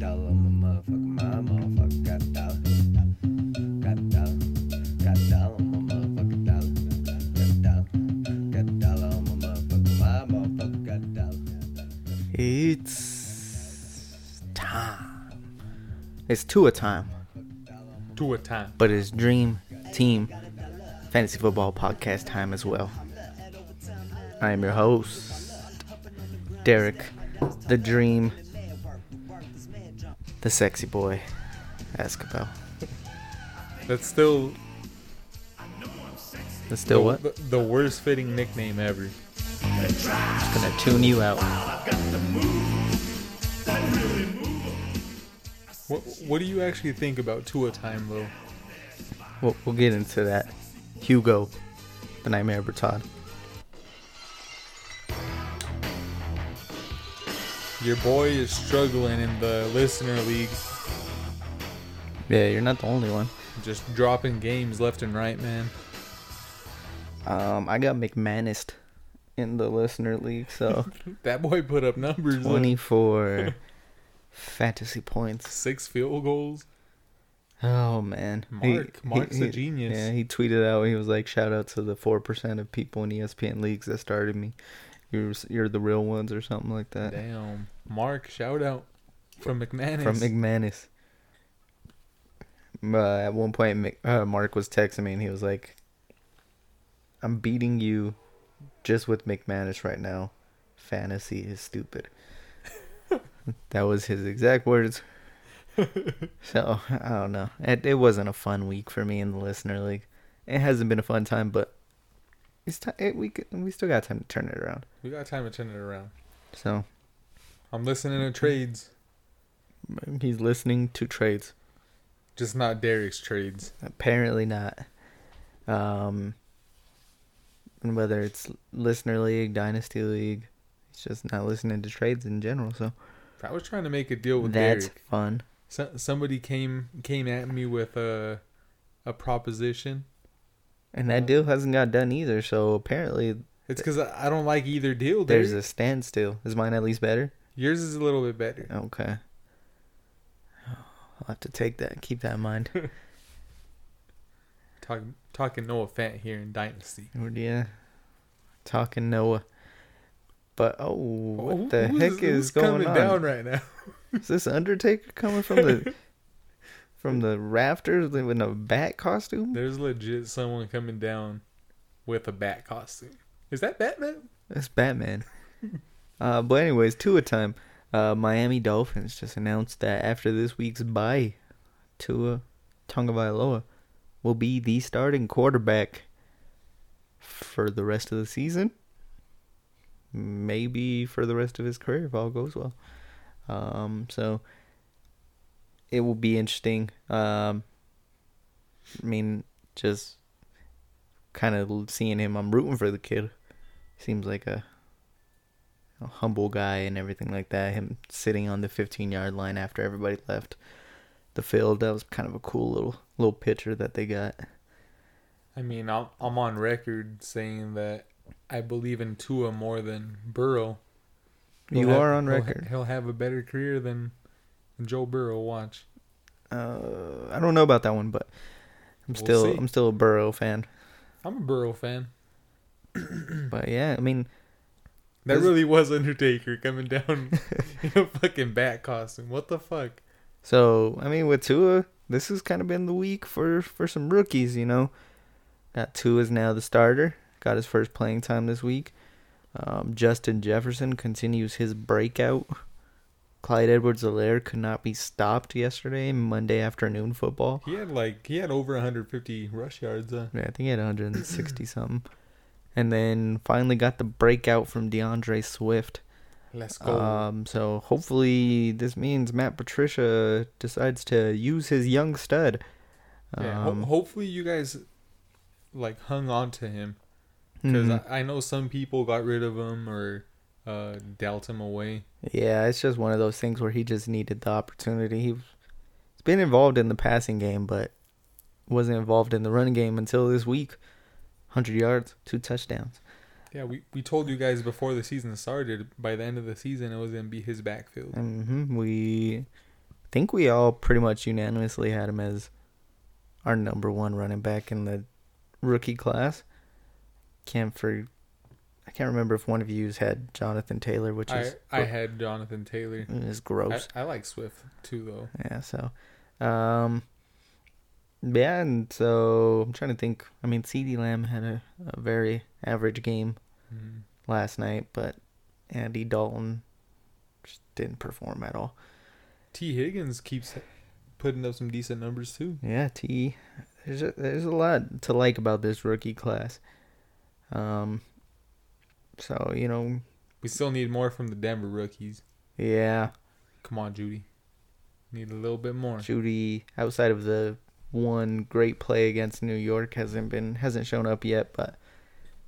dollar on my motherfucker, my motherfucker got a dollar. Got a dollar. Got a dollar on my motherfucker dollar. Got a dollar. Got a dollar on my motherfucker, my motherfucker got a dollar. It's time. It's two a time, to a time. but it's Dream Team Fantasy Football Podcast time as well. I am your host, Derek, the Dream, the sexy boy, Escabel. That's still That's still the, what? The, the worst fitting nickname ever. Just gonna tune you out. What What do you actually think about Tua time though? We'll, we'll get into that. Hugo, the Nightmare Bertod. Your boy is struggling in the listener league, Yeah, you're not the only one. just dropping games left and right, man. Um, I got McManus in the listener league, so That boy put up numbers. 24 fantasy points. six field goals. Oh man, Mark- Mark's a genius. Yeah, he tweeted out. He was like, "Shout out to the four percent of people in ESPN leagues that started me. You're you're the real ones, or something like that." Damn, Mark, shout out from McManus. From McManus. Uh, at one point, Mc, uh, Mark was texting me, and he was like, "I'm beating you, just with McManus right now. Fantasy is stupid." that was his exact words. so I don't know. It, it wasn't a fun week for me in the listener league. It hasn't been a fun time, but it's time. It, we we still got time to turn it around. we got time to turn it around. So I'm listening to trades, he's listening to trades. just not Derek's trades. Apparently not. Um, whether it's listener league, dynasty league, he's just not listening to trades in general. So I was trying to make a deal with that's Derek. fun. So, somebody came came at me with a a proposition. And that deal hasn't got done either. So apparently It's because I, don't like either deal. Derek. there's a standstill. Is mine at least better? Yours is a little bit better. Okay. I'll have to take that. And keep that in mind. Talk, talking Noah Fant here in Dynasty. Or yeah, talking Noah. But oh, what Who- the heck who's is going coming on? down right now? Is this Undertaker coming from the from the rafters in a bat costume? There's legit someone coming down with a bat costume. Is that Batman? That's Batman. uh, but anyways, Tua time. Uh, Miami Dolphins just announced that after this week's bye, Tua Tagovailoa will be the starting quarterback for the rest of the season. Maybe for the rest of his career if all goes well. Um, so it will be interesting. Um, I mean, just kind of seeing him. I'm rooting for the kid. Seems like a, a humble guy and everything like that. Him sitting on the 15 yard line after everybody left the field. That was kind of a cool little little picture that they got. I mean, I'm, I'm on record saying that I believe in Tua more than Burrow. You He'll have- are on he'll record. He'll, have a better career than Joe Burrow. Watch. Uh, I don't know about that one, but I'm We'll still see. I'm still a Burrow fan. I'm a Burrow fan. But yeah, I mean, That This- really was Undertaker coming down in a fucking bat costume. What the fuck? So I mean, with Tua, this has kind of been the week for for some rookies. You know, got Tua is now the starter. Got his first playing time this week. Um, Justin Jefferson continues his breakout. Clyde Edwards-Helaire could not be stopped yesterday, Monday afternoon football. He had like he had over 150 rush yards. Uh, Yeah, I think he had 160 something. And then finally got the breakout from D'Andre Swift. let's go. Um, so hopefully this means Matt Patricia decides to use his young stud. yeah, ho- Um, hopefully you guys like hung on to him because mhm. I, I know some people got rid of him or uh, dealt him away. yeah, it's just one of those things where he just needed the opportunity. He, he's been involved in the passing game, but wasn't involved in the running game until this week. 100 yards, two touchdowns. Yeah, we, we told you guys before the season started. By the end of the season, it was gonna be his backfield. hmm We think we all pretty much unanimously had him as our number one running back in the rookie class. Can't for I can't remember if one of you had Jonathan Taylor, which I is I had Jonathan Taylor. is I, gross. I like Swift too though. Yeah, so um yeah, and so I'm trying to think. I mean, CeeDee Lamb had a, a very average game Mm. last night, but Andy Dalton just didn't perform at all. Tee Higgins keeps putting up some decent numbers too. Yeah, T. There's a, there's a lot to like about this rookie class. Um. So you know, We still need more from the Denver rookies. yeah, Come on, Jeudy. Need a little bit more. Jeudy outside of the one great play against New York hasn't been hasn't shown up yet, but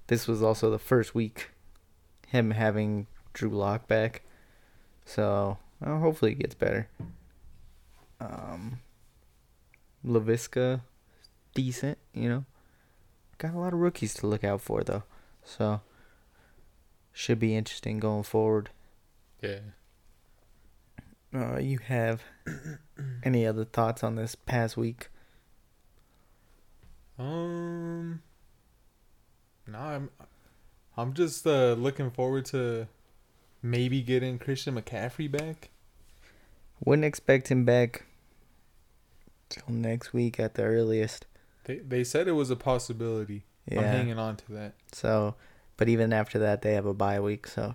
this was also the first week him having Drew Lock back. So well, hopefully it gets better. Um Laviska decent, you know. Got a lot of rookies to look out for though. So should be interesting going forward. Yeah. Uh, you have any other thoughts on this past week? Um. No, I'm. I'm just uh, looking forward to maybe getting Christian McCaffrey back. Wouldn't expect him back till next week at the earliest. They they said it was a possibility. I'm Yeah. hanging on to that. So, but even after that, they have a bye week, so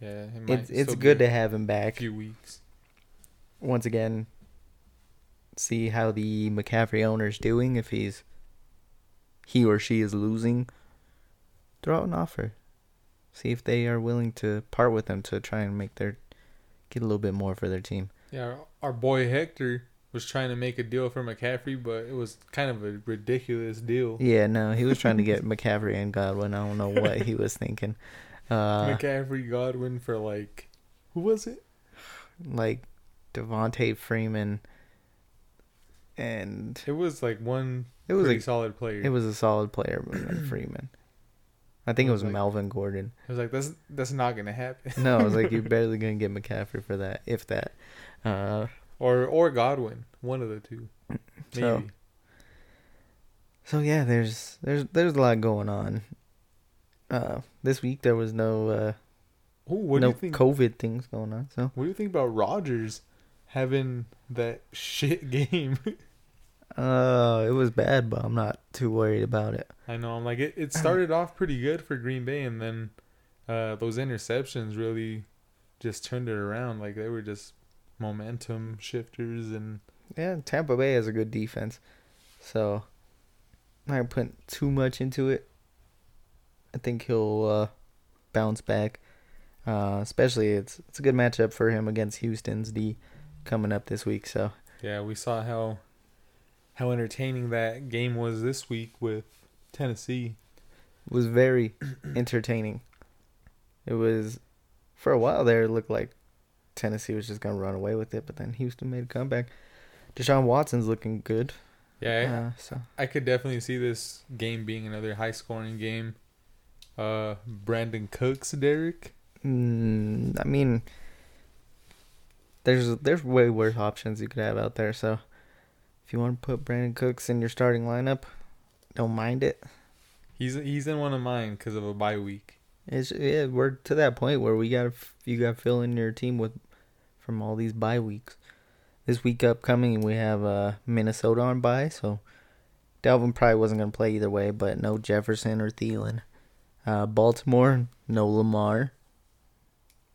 Yeah, it might it's it's good to have him back. few weeks. Once again, see how the McCaffrey owner's doing. If he's he or she is losing, throw out an offer. See if they are willing to part with them to try and make their get a little bit more for their team. Yeah, our boy Hector was trying to make a deal for McCaffrey, but it was kind of a ridiculous deal. Yeah, no, he was trying to get McCaffrey and Godwin. I don't know what he was thinking. Uh, McCaffrey Godwin for like who was it? like Devonta Freeman, and It was like one it was pretty like solid player. it was a solid player, Freeman. I think it It was was like- Melvin Gordon. I was like, that's that's not gonna happen. No, I was like, you're barely gonna get McCaffrey for that, if that. Uh, or or Godwin, one of the two, maybe. So- so yeah, there's there's there's a lot going on. Uh, this week there was no uh, Ooh, what no do you think? COVID things going on, so what do you think about Rodgers having that shit game? uh, it was bad, but I'm not too worried about it. I know. I'm like it. It started off pretty good for Green Bay, and then uh, those interceptions really just turned it around. Like they were just momentum shifters, and Yeah, Tampa Bay has a good defense, so I'm not putting too much into it. I think he'll uh, bounce back. Uh, especially it's it's a good matchup for him against Houston's D coming up this week. So yeah, we saw how how entertaining that game was this week with Tennessee. it was very entertaining. It was for a while there. It looked like Tennessee was just gonna run away with it, but then Houston made a comeback. Deshaun Watson's looking good. Yeah, Uh, so I could definitely see this game being another high scoring game. Uh, Brandin Cooks, Derek. Mm, I mean, there's there's way worse options you could have out there. So, if you want to put Brandin Cooks in your starting lineup, don't mind it. He's he's in one of mine because of a bye week. It's yeah, we're to that point where we got to you got to fill in your team with from all these bye weeks. This week upcoming, we have uh Minnesota on bye, so Dalvin probably wasn't gonna play either way, but no Jefferson or Thielen. Uh, Baltimore, no Lamar.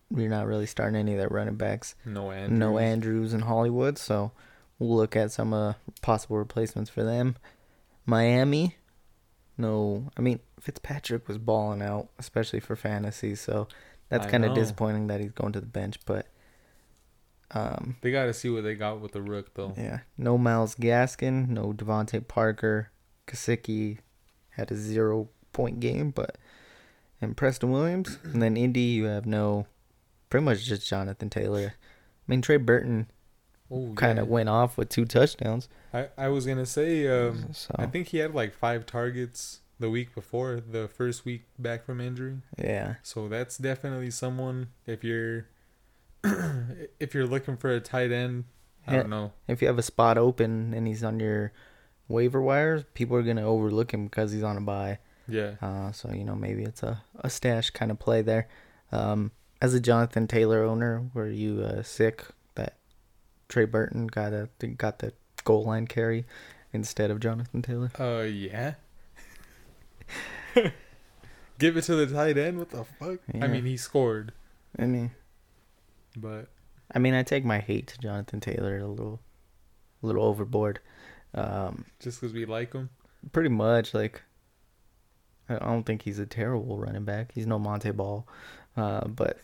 We're not really starting any of their running backs. No Andrews. No Andrews in Hollywood, so we'll look at some uh, possible replacements for them. Miami, no, I mean Fitzpatrick was balling out, especially for fantasy, so that's kind of disappointing that he's going to the bench. But um, They got to see what they got with the rook though. yeah, no Myles Gaskin, no DeVante Parker, Gesicki had a zero point game, but and Preston Williams, and then Indy, you have no, pretty much just Jonathan Taylor. I mean Trey Burton Oh, kind of yeah. went off with two touchdowns. I I was gonna say um so I think he had like five targets the week before the first week back from injury. yeah, So that's definitely someone if you're if you're looking for a tight end, I don't know. If you have a spot open and he's on your waiver wires, people are gonna overlook him because he's on a bye. Yeah. Uh, so you know maybe it's a, a stash kind of play there. Um, as a Jonathan Taylor owner, were you uh, sick Trey Burton got a got the goal line carry instead of Jonathan Taylor? Uh, yeah. Give it to the tight end. What the fuck? Yeah. I mean, he scored, I mean, but I mean, I take my hate to Jonathan Taylor a little, a little overboard. Um, just because we like him. pretty much like I don't think he's a terrible running back. He's no Montee Ball, uh, but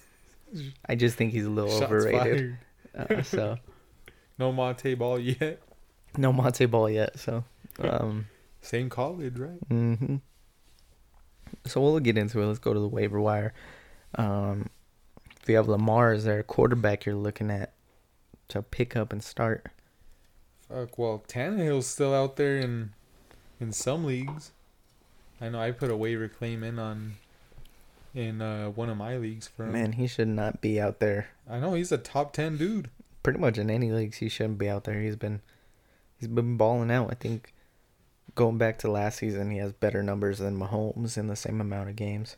I just think he's a little Shots overrated. Uh, so No Montee ball yet. no Montee Ball yet. So, um, Same college, right? Mm-hmm. so we'll get into it. Let's go to the waiver wire. Um, if you have Lamar as their quarterback, you're looking at to pick up and start. Fuck. Well, Tannehill's still out there in in some leagues. I know I put a waiver claim in on in uh, one of my leagues for him. Man, he should not be out there. I know he's a top ten dude. Pretty much in any leagues, he shouldn't be out there. He's been he's been balling out. I think going back to last season, he has better numbers than Mahomes in the same amount of games.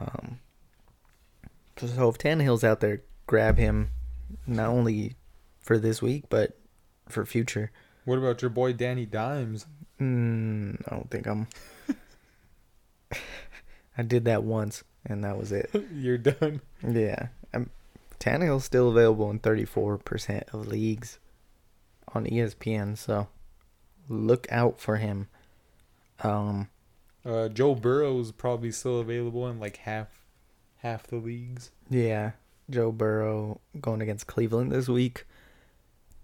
Um, so if Tannehill's out there, grab him, not only for this week but for future. What about your boy Danny Dimes? Mm, I don't think I'm. I did that once, and that was it. You're done. Yeah, um, Tannehill's still available in 34% of leagues on ESPN, so look out for him. Um, Uh, Joe Burrow's probably still available in like half half the leagues. yeah, Joe Burrow going against Cleveland this week.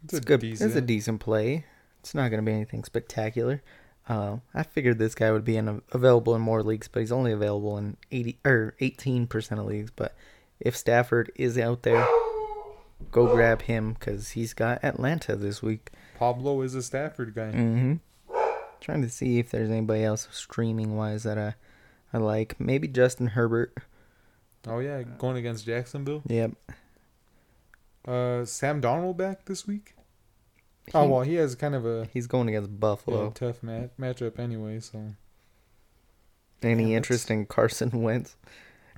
It's, It's a good. Decent, It's a decent play. It's not going to be anything spectacular. Uh, I figured this guy would be in available in more leagues, but he's only available in 80 or 18% of leagues. But if Stafford is out there, go grab him because he's got Atlanta this week. Pablo is a Stafford guy. Mm-hmm. Trying to see if there's anybody else streaming wise that I, I like. Maybe Justin Herbert. Oh yeah, going against Jacksonville. Yep. Uh, Sam Darnold back this week. oh well, he has kind of a He's going against yeah, Buffalo. tough mat- matchup anyway. So Any Yeah, interest in Carson Wentz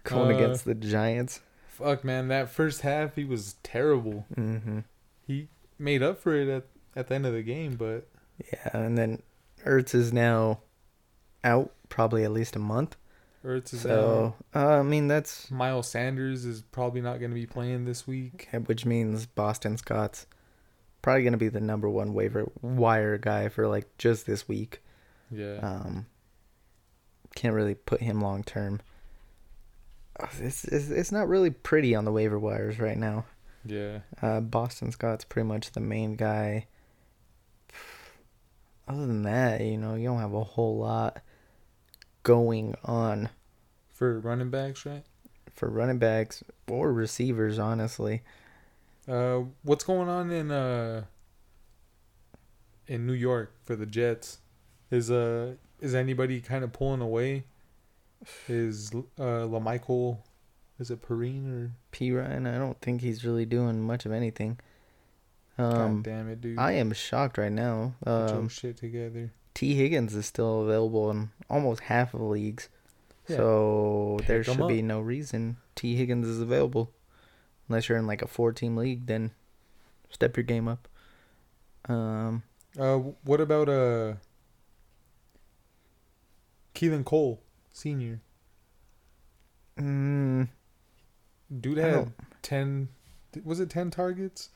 going Uh, against the Giants? Fuck man, that first half he was terrible. Mm-hmm. He made up for it at at the end of the game, but Yeah, and then Ertz is now out probably at least a month. Ertz is So uh, I mean that's. Miles Sanders is probably not going to be playing this week. which means Boston Scott's probably gonna be the number one waiver wire guy for like just this week. Yeah, Um, can't really put him long term. It's, it's it's not really pretty on the waiver wires right now. yeah. Uh, Boston Scott's pretty much the main guy. Other than that, you know, you don't have a whole lot going on For running backs, right? for running backs or receivers, honestly. Uh, what's going on in uh in New York for the Jets? Is uh is anybody kind of pulling away? Is uh La'Mical, is it Perine or? P Ryan, I don't think he's really doing much of anything. God Um, damn it, dude! I am shocked right now. Get your Um, shit together. Tee Higgins is still available in almost half of the leagues. Yeah. So there Pick 'em should be no reason Tee Higgins is available. Unless you're in like a four team league, then step your game up. Um Uh, what about uh Keelan Cole, senior? mm, Dude had ten. Was it ten targets?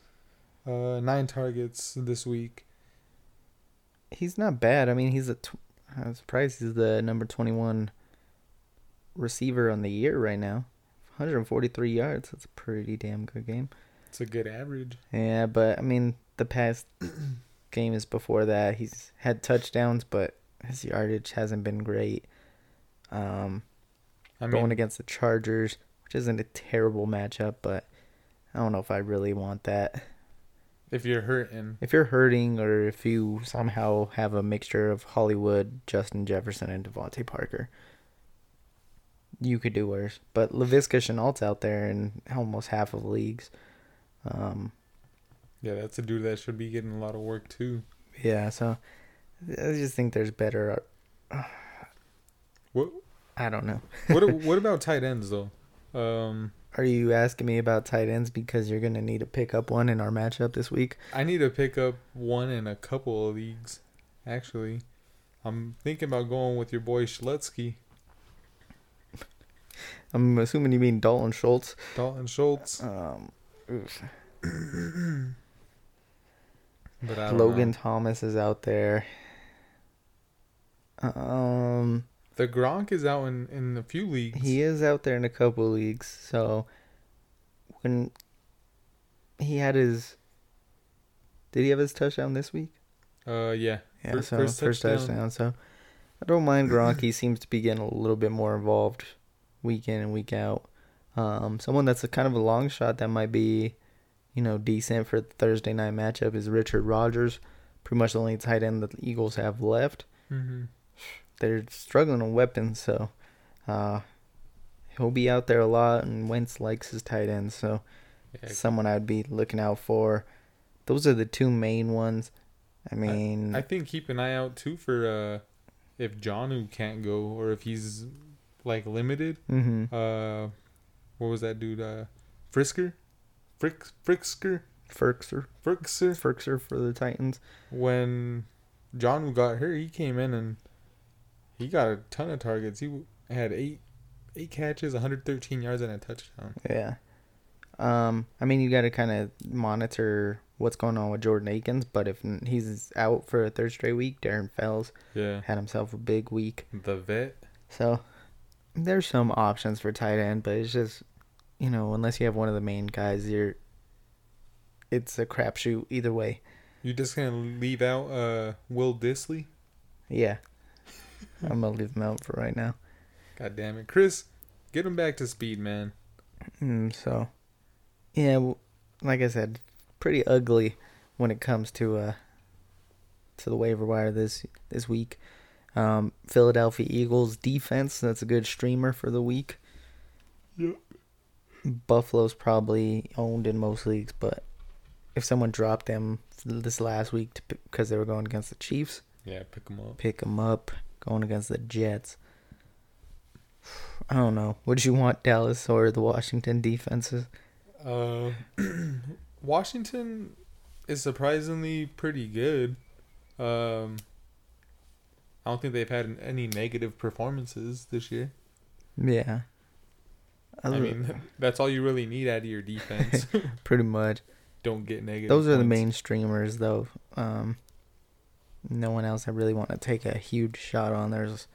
Uh, nine targets this week. he's not bad. I mean, he's a. Tw- I'm surprised he's the number 21 receiver on the year right now. 143 yards. That's a pretty damn good game. It's a good average. Yeah, but I mean, the past game is before that, he's had touchdowns, but his yardage hasn't been great. Um, I going against the Chargers, which isn't a terrible matchup, but I don't know if I really want that. if you're hurting, If you're hurting, or if you somehow have a mixture of Hollywood, Justin Jefferson, and DeVante Parker, you could do worse. But Laviska Shenault's out there in almost half of leagues. Um, Yeah, that's a dude that should be getting a lot of work too. yeah, so I just think there's better. What I don't know. what what about tight ends though? Um, Are you asking me about tight ends because you're gonna need to pick up one in our matchup this week? I need to pick up one in a couple of leagues. Actually, I'm thinking about going with your boy Schlutsky, I'm assuming you mean Dalton Schultz. Dalton Schultz. Um, oof. But I don't Logan know. Thomas is out there. Um, The Gronk is out in in a few leagues. he is out there in a couple leagues. So when he had his, did he have his touchdown this week? Uh, yeah. Yeah, Fir- so first first, touchdown. touchdown. So I don't mind Gronk. he seems to be getting a little bit more involved week in and week out. Um, someone that's a kind of a long shot that might be, you know, decent for the Thursday night matchup is Richard Rodgers. Pretty much the only tight end that the Eagles have left. Mm-hmm. They're struggling on weapons, so uh, he'll be out there a lot. And Wentz likes his tight end, so Yeah, someone I'd be looking out for. Those are the two main ones. I mean, I think keep an eye out too for uh, if Jonnu can't go or if he's like limited. hmm Uh, what was that dude? Uh, Frisker, Frick Fricksker, Ferkser, Frickser. Ferkser for the Titans. When Jonnu got hurt, he came in and he got a ton of targets. He had eight eight catches, 113 yards, and a touchdown. Yeah. Um, I mean, you got to kind of monitor what's going on with Jordan Akins, but if he's out for a third straight week, Darren Fells Yeah, had himself a big week. the vet. So there's some options for tight end, but it's just, you know, unless you have one of the main guys, you're. It's a crapshoot either way. You're just gonna leave out uh Will Dissly? Yeah. I'm gonna leave him out for right now. God damn it, Chris, get him back to speed, man. Mm, so, yeah, like I said, pretty ugly when it comes to uh to the waiver wire this this week. Um, Philadelphia Eagles defense that's a good streamer for the week. Yep. Buffalo's probably owned in most leagues, but if someone dropped them this last week because they were going against the Chiefs, Yeah, pick them up. pick them up going against the Jets. I don't know. Would you want Dallas or the Washington defenses? Uh, Washington is surprisingly pretty good. Um, I don't think they've had any negative performances this year. Yeah. I mean, that's all you really need out of your defense. pretty much. Don't get negative. Those are the main streamers, though. Um, no one else I really want to take a huge shot on. There's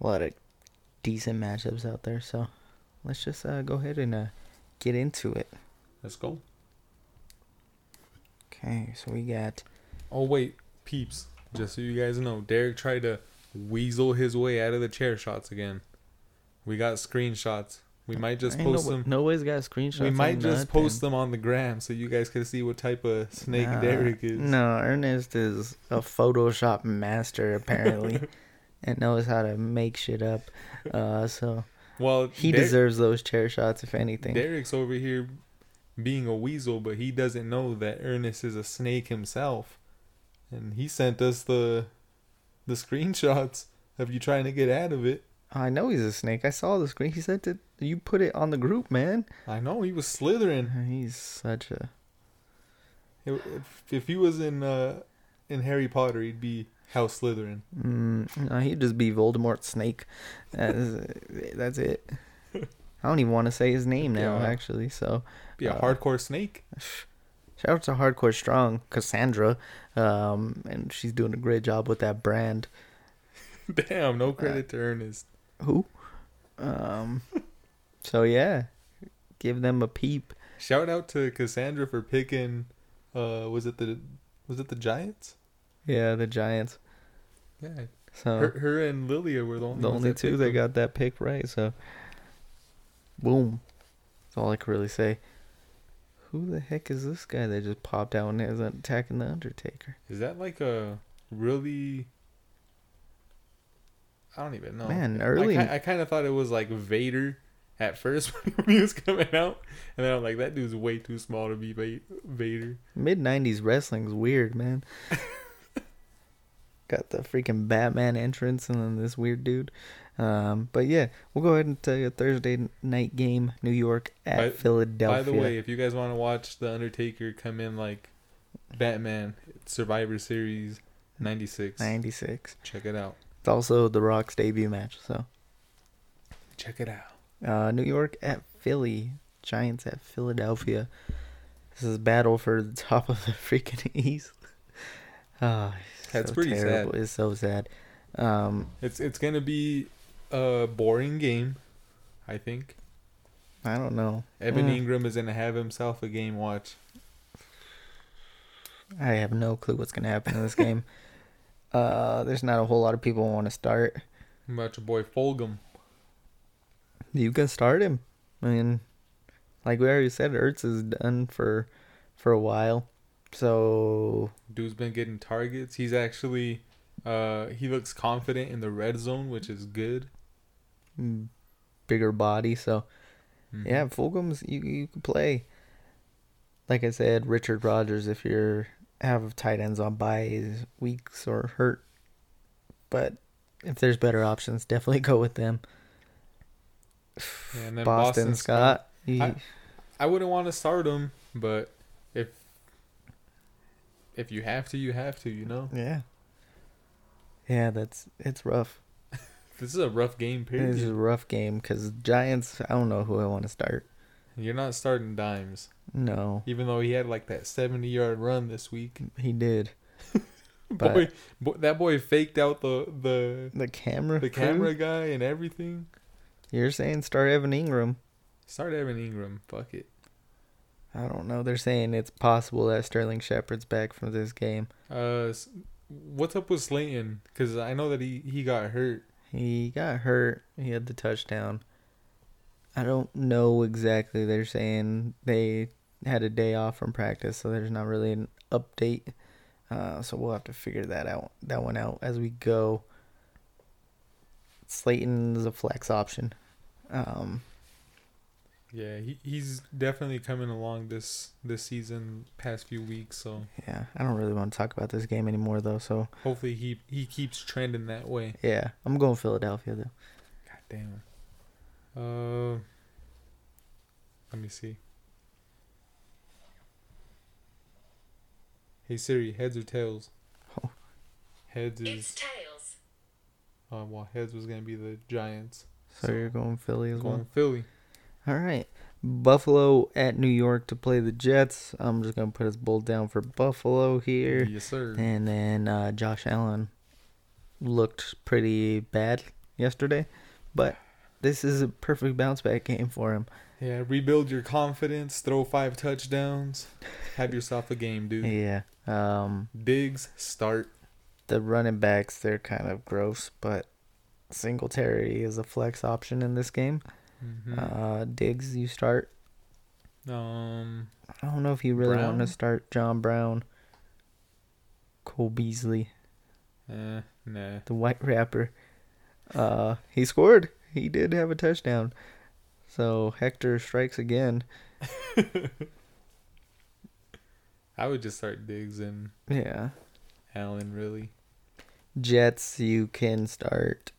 a lot of decent matchups out there, so let's just uh, go ahead and uh, get into it. Let's go. Okay, so we got Oh wait, peeps. Just so you guys know, Derek tried to weasel his way out of the chair shots again. We got screenshots. We might just post no, them. Nobody's got screenshots. We might on just post them on the gram so you guys can see what type of snake Nah, Derek is. No, Ernest is a Photoshop master apparently, and knows how to make shit up. Uh, so Well, he Der- deserves those chair shots if anything. Derek's over here being a weasel, but he doesn't know that Ernest is a snake himself, and he sent us the the screenshots of you trying to get out of it. I know he's a snake. I saw the screen. He said that you put it on the group, man. I know he was slithering. He's such a If, if he was in uh, in Harry Potter, he'd be House Slytherin. mm, no, he'd just be Voldemort's snake. That's, that's it. I don't even want to say his name now, Yeah. actually. So Be a Uh, hardcore snake. shout out to Hardcore Strong, Cassandra, um, and she's doing a great job with that brand. Damn, no credit to Ernest. Who? Um, so yeah, give them a peep. Shout out to Cassandra for picking. Uh, was it the was it the Giants? Yeah, the Giants. Yeah, So her, her and Lilia were the only the only two that them. got that pick right. So, boom. That's all I can really say. Who the heck is this guy that just popped out and is attacking the Undertaker? Is that like a really? I don't even know. Man, early- ki- I, kind of thought it was like Vader at first when he was coming out, and then I'm like, that dude's way too small to be Vader. Mid '90s wrestling's weird, man. Got the freaking Batman entrance and then this weird dude. Um, but yeah, we'll go ahead and tell you a Thursday night game, New York at By- Philadelphia. By the way, if you guys want to watch the Undertaker come in like Batman Survivor Series '96, '96. check it out. It's also The Rock's debut match. So Check it out. uh, New York at Philly, Giants at Philadelphia. This is battle for the top of the freaking East. It's That's so pretty sad. It's so sad. Um, It's it's gonna be a boring game, I think. I don't know. Evan Mm. Engram is gonna have himself a game watch. I have no clue what's gonna happen in this game. Uh, there's not a whole lot of people want to start. How about your boy Fulgham? You can start him. I mean, like we already said, Ertz is done for for a while. So Dude's been getting targets. He's actually uh he looks confident in the red zone, which is good. mm, bigger body. So Mhm. yeah, Fulgham's you you can play. Like I said, Richard Rodgers if you're have tight ends on byes weeks or hurt. But if there's better options, definitely go with them. Yeah, and then Boston, Boston Scott. I- I wouldn't want to start him, but if if you have to, you have to. You know, yeah. Yeah, that's it's rough. this is a rough game. Period. This is a rough game because Giants. I don't know who I want to start. You're not starting dimes, No, even though he had like that 70 yard run this week. he did. Boy, boy, that boy faked out the the the camera, the crew? camera guy and everything. You're saying start Evan Engram? Start Evan Engram. Fuck it. I don't know. They're saying it's possible that Sterling Shepard's back from this game. Uh, what's up with Slayton? Because I know that he he got hurt. He got hurt. He had the touchdown. I don't know exactly. They're saying they had a day off from practice, so there's not really an update. Uh, so we'll have to figure that out, that one out as we go. Slayton is a flex option. Um, Yeah, he, he's definitely coming along this this season, past few weeks. So yeah, I don't really want to talk about this game anymore though. So hopefully he he keeps trending that way. yeah, I'm going Philadelphia though. God damn. Uh, let me see. Hey Siri, heads or tails? Oh. Heads It's is tails. uh, well, heads was gonna be the Giants. So, you're going Philly as well. Going Philly. All right. Buffalo at New York to play the Jets. I'm just going to put his bolt down for Buffalo here. Yes, sir. And then uh, Josh Allen looked pretty bad yesterday, but this is a perfect bounce back game for him. Yeah, rebuild your confidence. Throw five touchdowns. Have yourself a game, dude. Yeah. Um, Diggs start. the running backs, they're kind of gross, but Singletary is a flex option in this game. Mhm. Uh, Diggs, you start. Um, I don't know if you really want to start John Brown, Cole Beasley. eh, nah. the white rapper. Uh, he scored. He did have a touchdown. So Hector strikes again. I would just start Diggs and Yeah. Allen. Really, Jets, you can start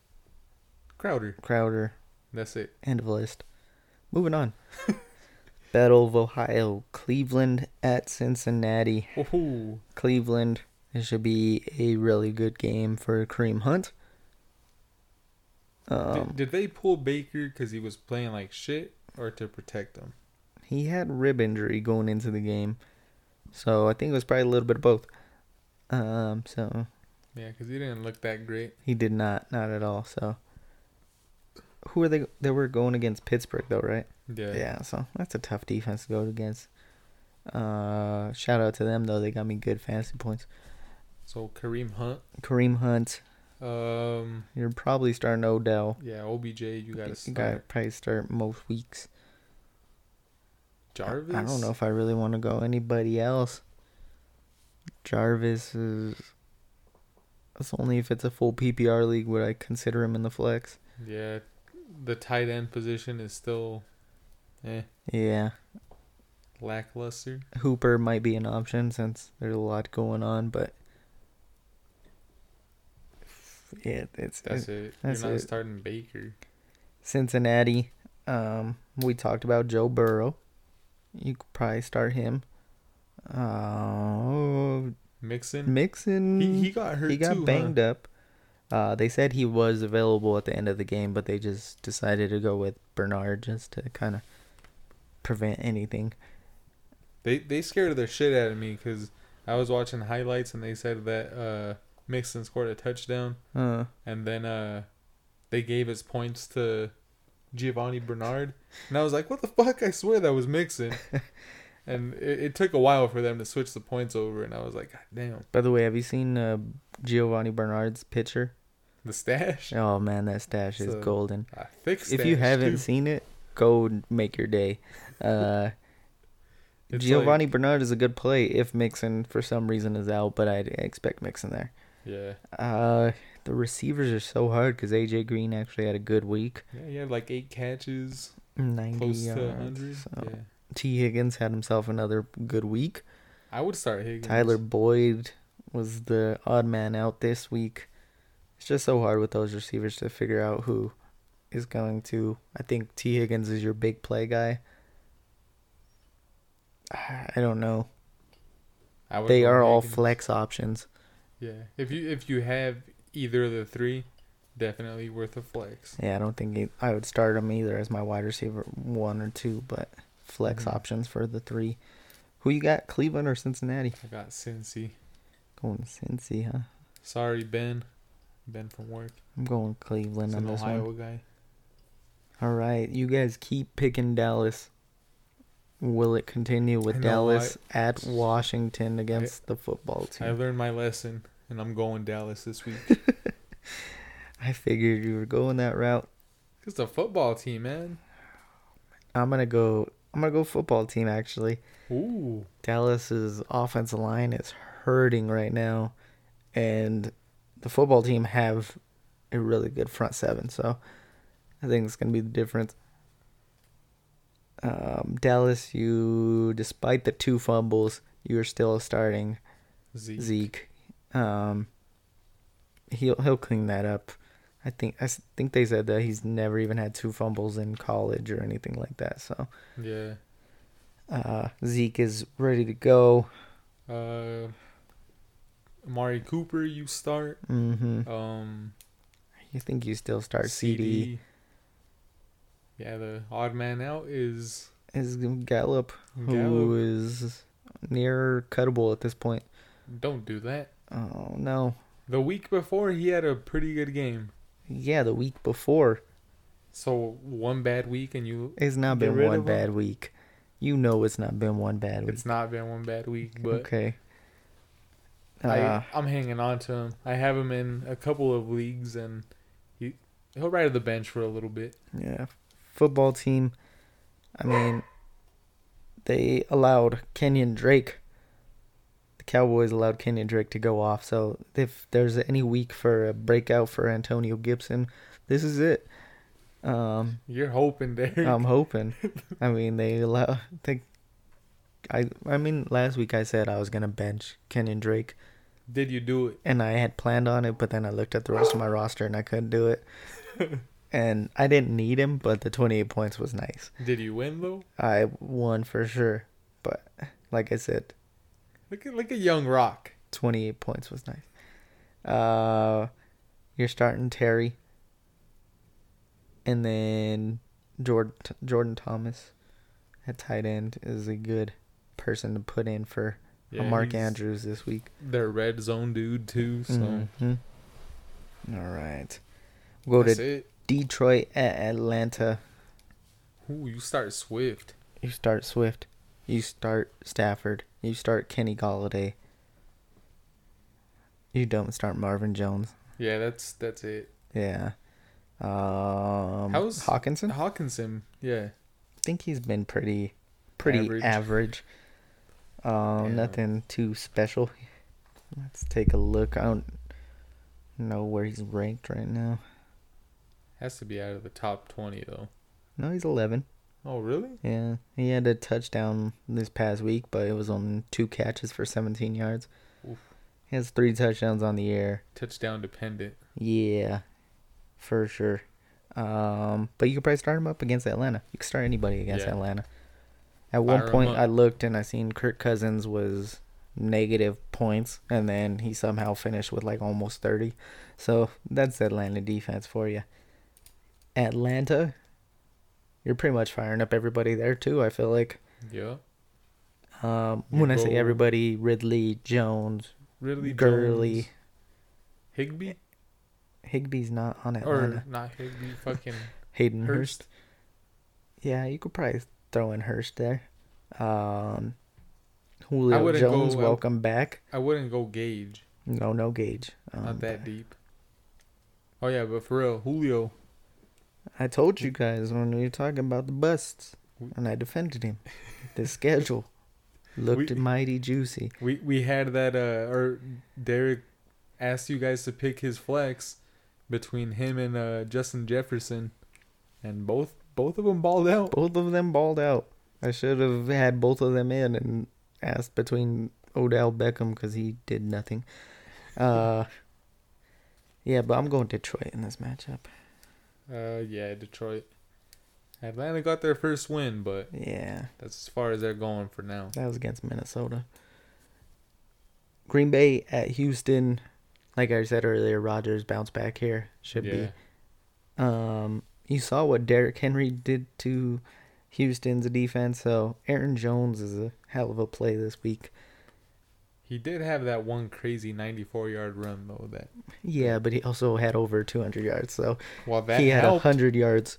Crowder. Crowder. That's it. End of list. Moving on. Battle of Ohio. Cleveland at Cincinnati. Woohoo! Cleveland. It should be a really good game for Kareem Hunt. Um, did, did they pull Baker because he was playing like shit, or to protect him? he had rib injury going into the game, so I think it was probably a little bit of both. Um, so Yeah, because he didn't look that great. He did not, not at all. So, who are they? They were going against Pittsburgh, though, right? Yeah. Yeah. So that's a tough defense to go against. Uh, shout out to them though; they got me good fantasy points. So Kareem Hunt. Kareem Hunt, Um. you're probably starting Odell. Yeah, OBJ. You gotta Start. You gotta probably start most weeks. Jarvis. I don't know if I really want to go anybody else. Jarvis is. That's only if it's a full PPR league would I consider him in the flex. Yeah, the tight end position is still, eh, Yeah, lackluster. Hooper might be an option since there's a lot going on, but yeah, it's, That's it's it. that's You're not it. starting Baker. Cincinnati. Um, we talked about Joe Burrow. You could probably start him. Uh, Mixon. Mixon. He he got hurt he got too. banged huh? up. Uh, they said he was available at the end of the game, but they just decided to go with Bernard just to kind of prevent anything. They they scared the shit out of me because I was watching highlights and they said that uh, Mixon scored a touchdown Uh, and then uh, they gave his points to Giovani Bernard and I was like, what the fuck? I swear that was Mixon. and it, it took a while for them to switch the points over and I was like, God damn, by the way, have you seen uh, Giovani Bernard's picture? the stash. Oh man, that stash is So, golden. Thick stash. if you haven't too. seen it, go make your day. Uh, Giovani like- Bernard is a good play if Mixon for some reason is out, but I expect Mixon there. yeah, Uh, the receivers are so hard because AJ Green actually had a good week, yeah, he had like eight catches, ninety yards. so. Yeah, Tee Higgins had himself another good week. I would start Higgins. Tyler Boyd was the odd man out this week. It's just so hard with those receivers to figure out who is going to. I think T Higgins is your big play guy. I don't know. I would They are all flex options. Yeah, if you if you have either of the three, definitely worth a flex. Yeah, I don't think he, I would start him either as my wide receiver one or two, but flex Mhm. options for the three. Who you got, Cleveland or Cincinnati? I got Cincy. Going Cincy, huh? Sorry, Ben. Ben from work. I'm going Cleveland He's on an this Ohio one. guy. All right, you guys keep picking Dallas. Will it continue with I Dallas at Washington against the football team? I learned my lesson, and I'm going Dallas this week. I figured you were going that route. It's a football team, man. I'm gonna go. I'm gonna go football team. Actually, Ooh. Dallas's offensive line is hurting right now, and the football team have a really good front seven. So I think it's gonna be the difference. Um, Dallas, you despite the two fumbles, you're still starting Zeke. Zeke. Um, he'll he'll clean that up. I think I think they said that he's never even had two fumbles in college or anything like that. So Yeah. uh, Zeke is ready to go. Uh, Amari Cooper, you start. Mm-hmm. Um, You think you still start CeeDee? Yeah, the odd man out is Is Gallup, who Gallup. is near cuttable at this point. Don't do that. Oh no! The week before, he had a pretty good game. Yeah, the week before So one bad week, and you it's not been one of him? bad week. You know it's not been one bad week. it's not been one bad week, but okay. Uh, I I'm hanging on to him. I have him in a couple of leagues, and he he'll ride to the bench for a little bit. Yeah, football team. I mean, they allowed Kenyan Drake. Cowboys allowed Kenyan Drake to go off. So if there's any week for a breakout for Antonio Gibson, this is it. Um, You're hoping there. I'm hoping. I mean, they allow. They, I I mean, last week I said I was gonna bench Kenyan Drake, Did you do it? and I had planned on it, but then I looked at the rest of my roster and I couldn't do it. and I didn't need him, but the 28 points was nice. Did you win though? I won for sure, but like I said, Look at like a young rock. 28 points was nice. Uh, you're starting Terry, and then Jordan Jordan Thomas at tight end is a good person to put in for a Mark Andrews this week. Their red zone dude too. So Mhm. All right, we'll go that's to it. Detroit at Atlanta. Ooh, you start Swift. You start Swift. You start Stafford. You start Kenny Golladay. You don't start Marvin Jones. Yeah, that's that's it. Yeah. Um, How's- Hockenson? Hockenson. Yeah. I think he's been pretty, pretty Average. average. Um, Yeah. nothing too special. Let's take a look. I don't know where he's ranked right now. Has to be out of the top 20 though. No, he's 11. Oh, really? Yeah, he had a touchdown this past week, but it was on two catches for 17 yards. Oof. He has three touchdowns on the air. Touchdown dependent. Yeah, for sure. Um, but you could probably start him up against Atlanta. You could start anybody against Yeah. Atlanta. At one Fire point. I looked and I seen Kirk Cousins was negative points, and then he somehow finished with like almost 30. So that's Atlanta defense for you. Atlanta, you're pretty much firing up everybody there too. I feel like. Yeah. Um, You when I say everybody, Ridley, Jones, Ridley Gurley, Jones, Higbee Higbee's not on it. or not Higby, fucking Hayden Hurst. Hurst. Yeah, you could probably throw in Hurst there. Um, Julio wouldn't go- Jones, I- welcome back. I wouldn't go Gage. No, no Gage. Um, Not that deep. Oh yeah, but for real, Julio. I told you guys when we were talking about the busts, and I defended him. The schedule looked We- mighty juicy. We we had that uh or Derek asked you guys to pick his flex between him and uh Justin Jefferson, and both both of them balled out. Both of them balled out. I should have had both of them in and asked between Odell Beckham because he did nothing. Uh, yeah, but I'm going Detroit in this matchup. Uh yeah, Detroit. Atlanta got their first win, but Yeah, that's as far as they're going for now. that was against Minnesota. Green Bay at Houston. Like I said earlier, Rodgers bounce back here should yeah. be. Um, you saw what Derrick Henry did to Houston's defense, so Aaron Jones is a hell of a play this week. He did have that one crazy 94 yard run though. That Yeah, but he also had over 200 yards, so well that he had helped. 100 yards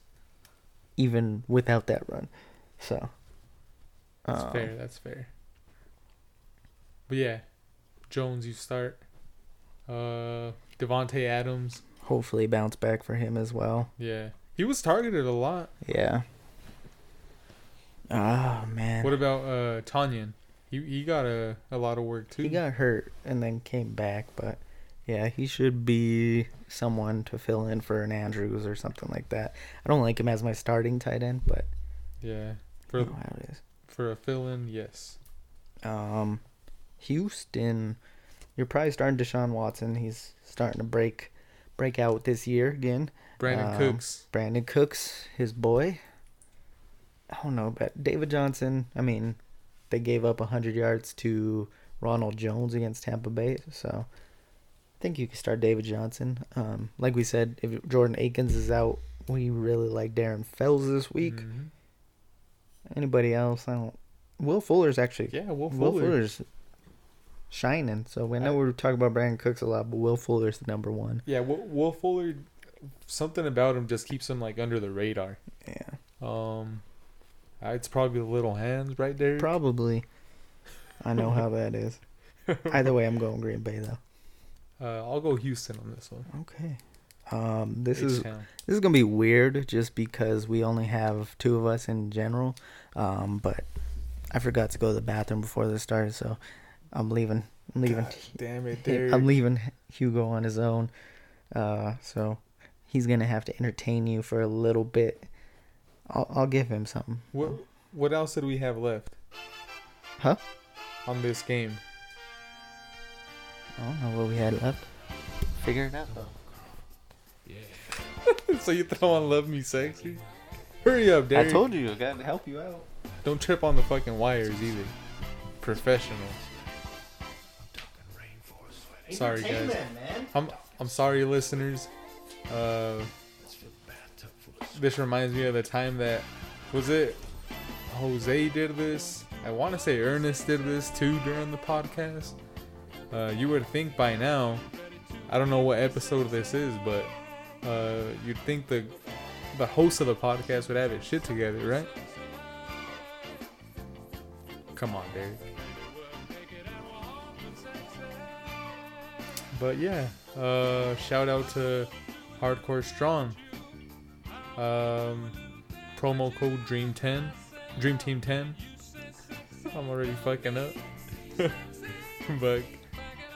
even without that run. So, That's um, fair. That's fair. But yeah, Jones, you start. Uh, Davante Adams. hopefully bounce back for him as well. Yeah, he was targeted a lot. Yeah. Oh man, What about uh Tonyan? He he got a, a lot of work too. he got hurt and then came back, but yeah, he should be someone to fill in for an Andrews or something like that. I don't like him as my starting tight end, but yeah, you for know how it is. for a fill in, yes. Um, Houston, you're probably starting Deshaun Watson. He's starting to break, break out this year again. Brandin Um, Cooks. Brandin Cooks, his boy. I don't know, but David Johnson. I mean, they gave up hundred yards to Ronald Jones against Tampa Bay, so I think you can start David Johnson. Um, like we said, if Jordan Akins is out, we really like Darren Fells this week. Mhm. Anybody else? I don't. Will Fuller's actually Yeah, Will Will Fuller's shining. So I know we're talking about Brandin Cooks a lot, but Will Fuller's the number one. Yeah, Will, Will Fuller. Something about him just keeps him like under the radar. Yeah, Um, it's probably the little hands, right there. probably. I know how that is. Either way, I'm going Green Bay though. Uh, I'll go Houston on this one. Okay. Um, this is H-Town. this is gonna be weird just because we only have two of us in general. Um, but I forgot to go to the bathroom before this started, so I'm leaving. I'm leaving. God damn it, Derek. I'm leaving Hugo on his own. Uh, so he's gonna have to entertain you for a little bit. I'll I'll give him something. What what else did we have left? Huh? On this game. I don't know what we had left. Figure it out. so you throw on "Love Me Sexy"? Hurry up, Derek! I told you, I gotta help you out. Don't trip on the fucking wires either. Professional. Sorry, guys. I'm I'm sorry, listeners. Uh, this reminds me of the time that was it Jose did this. I want to say Ernest did this too during the podcast. Uh, you would think by now, I don't know what episode this is, but uh, you'd think the the host of the podcast would have his shit together, right? Come on, Derek. But yeah, uh, shout out to Hardcore Strong. Um, promo code Dream Ten, Dream Team Ten. I'm already fucking up, but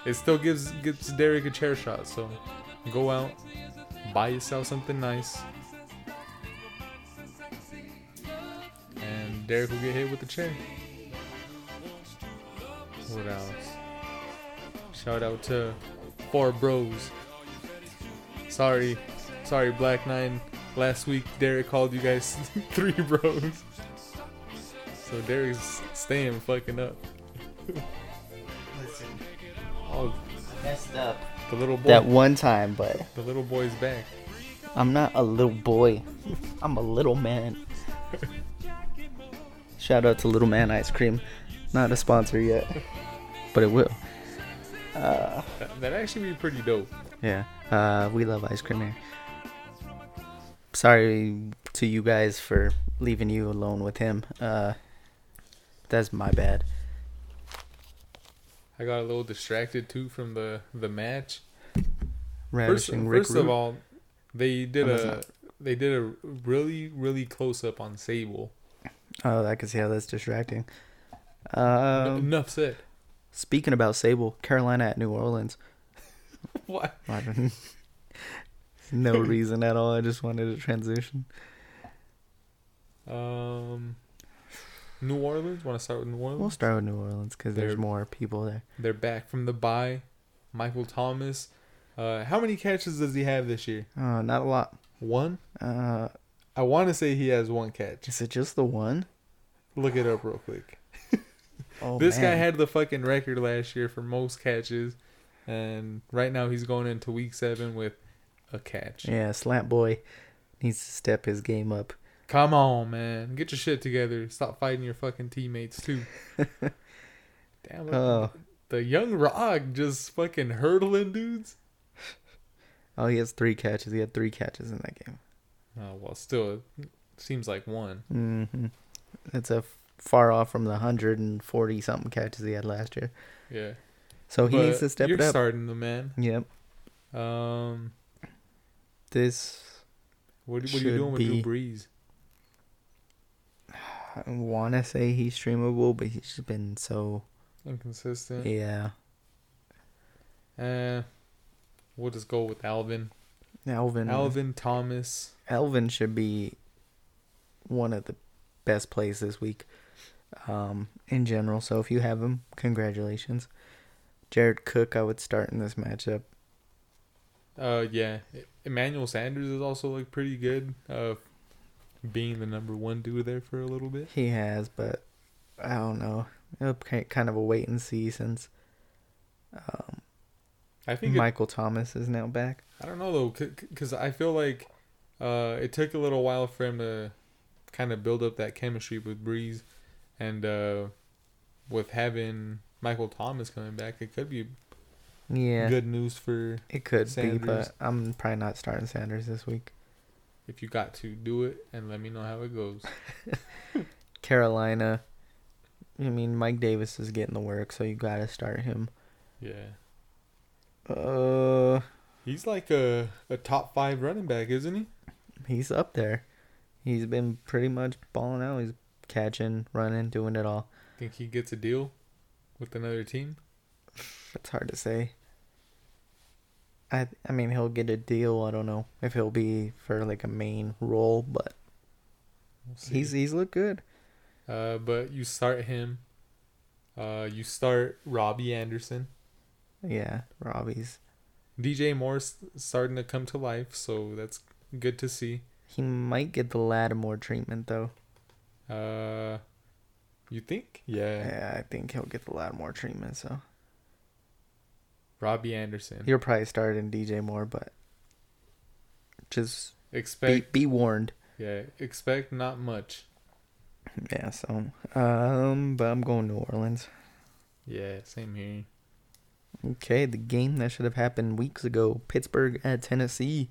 it still gives gives Derek a chair shot. So go out, buy yourself something nice. And Derek will get hit with the chair. What else? Shout out to Four Bros. Sorry, sorry, Black Nine. Last week, Derek called you guys three bros. So Derek's staying fucking up. Listen, Oh, messed up. the little boy. That one time, but the little boy's back. I'm not a little boy. I'm a little man. Shout out to Little Man Ice Cream. Not a sponsor yet, but it will. Uh, That, that'd actually be pretty dope. yeah, uh, we love ice cream here. Sorry to you guys for leaving you alone with him. Uh, that's my bad. I got a little distracted too from the the match. First, Ravishing Rick first of all, they did Oh, a they did a really really close up on Sable. oh, I can see how that's distracting. Um, Enough said. speaking about Sable, Carolina at New Orleans. What? No reason at all. I just wanted a transition. Um, New Orleans. Want to start with New Orleans? We'll start with New Orleans because there's more people there. They're back from the bye. Michael Thomas. Uh, how many catches does he have this year? Uh, not a lot. One. Uh, I want to say he has one catch. is it just the one? Look it up real quick. Oh, this guy had the fucking record last year for most catches, and right now he's going into week seven with a catch. Yeah, Slant Boy needs to step his game up. Come on, man, get your shit together. Stop fighting your fucking teammates too. Damn it, Oh, the young Rog just fucking hurdling dudes. oh, he has three catches. He had three catches in that game. Oh well, still it seems like one. hmm It's a f- far off from the hundred and forty something catches he had last year. Yeah, So he But needs to step up. you're it up. starting the man. Yep. Um, This what, what are you doing with Drew Brees? I want to say he's streamable, but he's just been so Inconsistent. yeah. Uh, we'll just go with Alvin. Alvin. Alvin Thomas. Alvin should be one of the best plays this week um, in general. So if you have him, congratulations. Jared Cook, I would start in this matchup. Uh, yeah, Emmanuel Sanders is also like pretty good. Uh, being the number one dude there for a little bit. He has, but I don't know. It'll kind of a wait and see since um, I think it, Michael Thomas is now back. I don't know though, because I feel like uh, it took a little while for him to kind of build up that chemistry with Brees, and uh, with having Michael Thomas coming back, it could be Yeah, good news for it could be, but I'm probably not starting Sanders this week. if you got to do it, and let me know how it goes. Carolina. I mean, Mike Davis is getting the work, so you gotta start him. Yeah, Uh, he's like a a top five running back, isn't he? he's up there. He's been pretty much balling out. He's catching, running, doing it all. Think he gets a deal with another team? It's hard to say. I I mean, he'll get a deal. I don't know if he'll be for like a main role, but We'll he's he's looked good. Uh, but you start him. Uh, you start Robbie Anderson. Yeah, Robbie's. DJ Moore's starting to come to life, so that's good to see. He might get the Lattimore treatment though. Uh, you think? Yeah. Yeah, I think he'll get the Lattimore treatment. So Robbie Anderson. You're probably start in DJ Moore, but just be expect be warned. yeah, expect not much. Yeah. So um, but I'm going New Orleans. Yeah, same here. Okay, the game that should have happened weeks ago. Pittsburgh at Tennessee.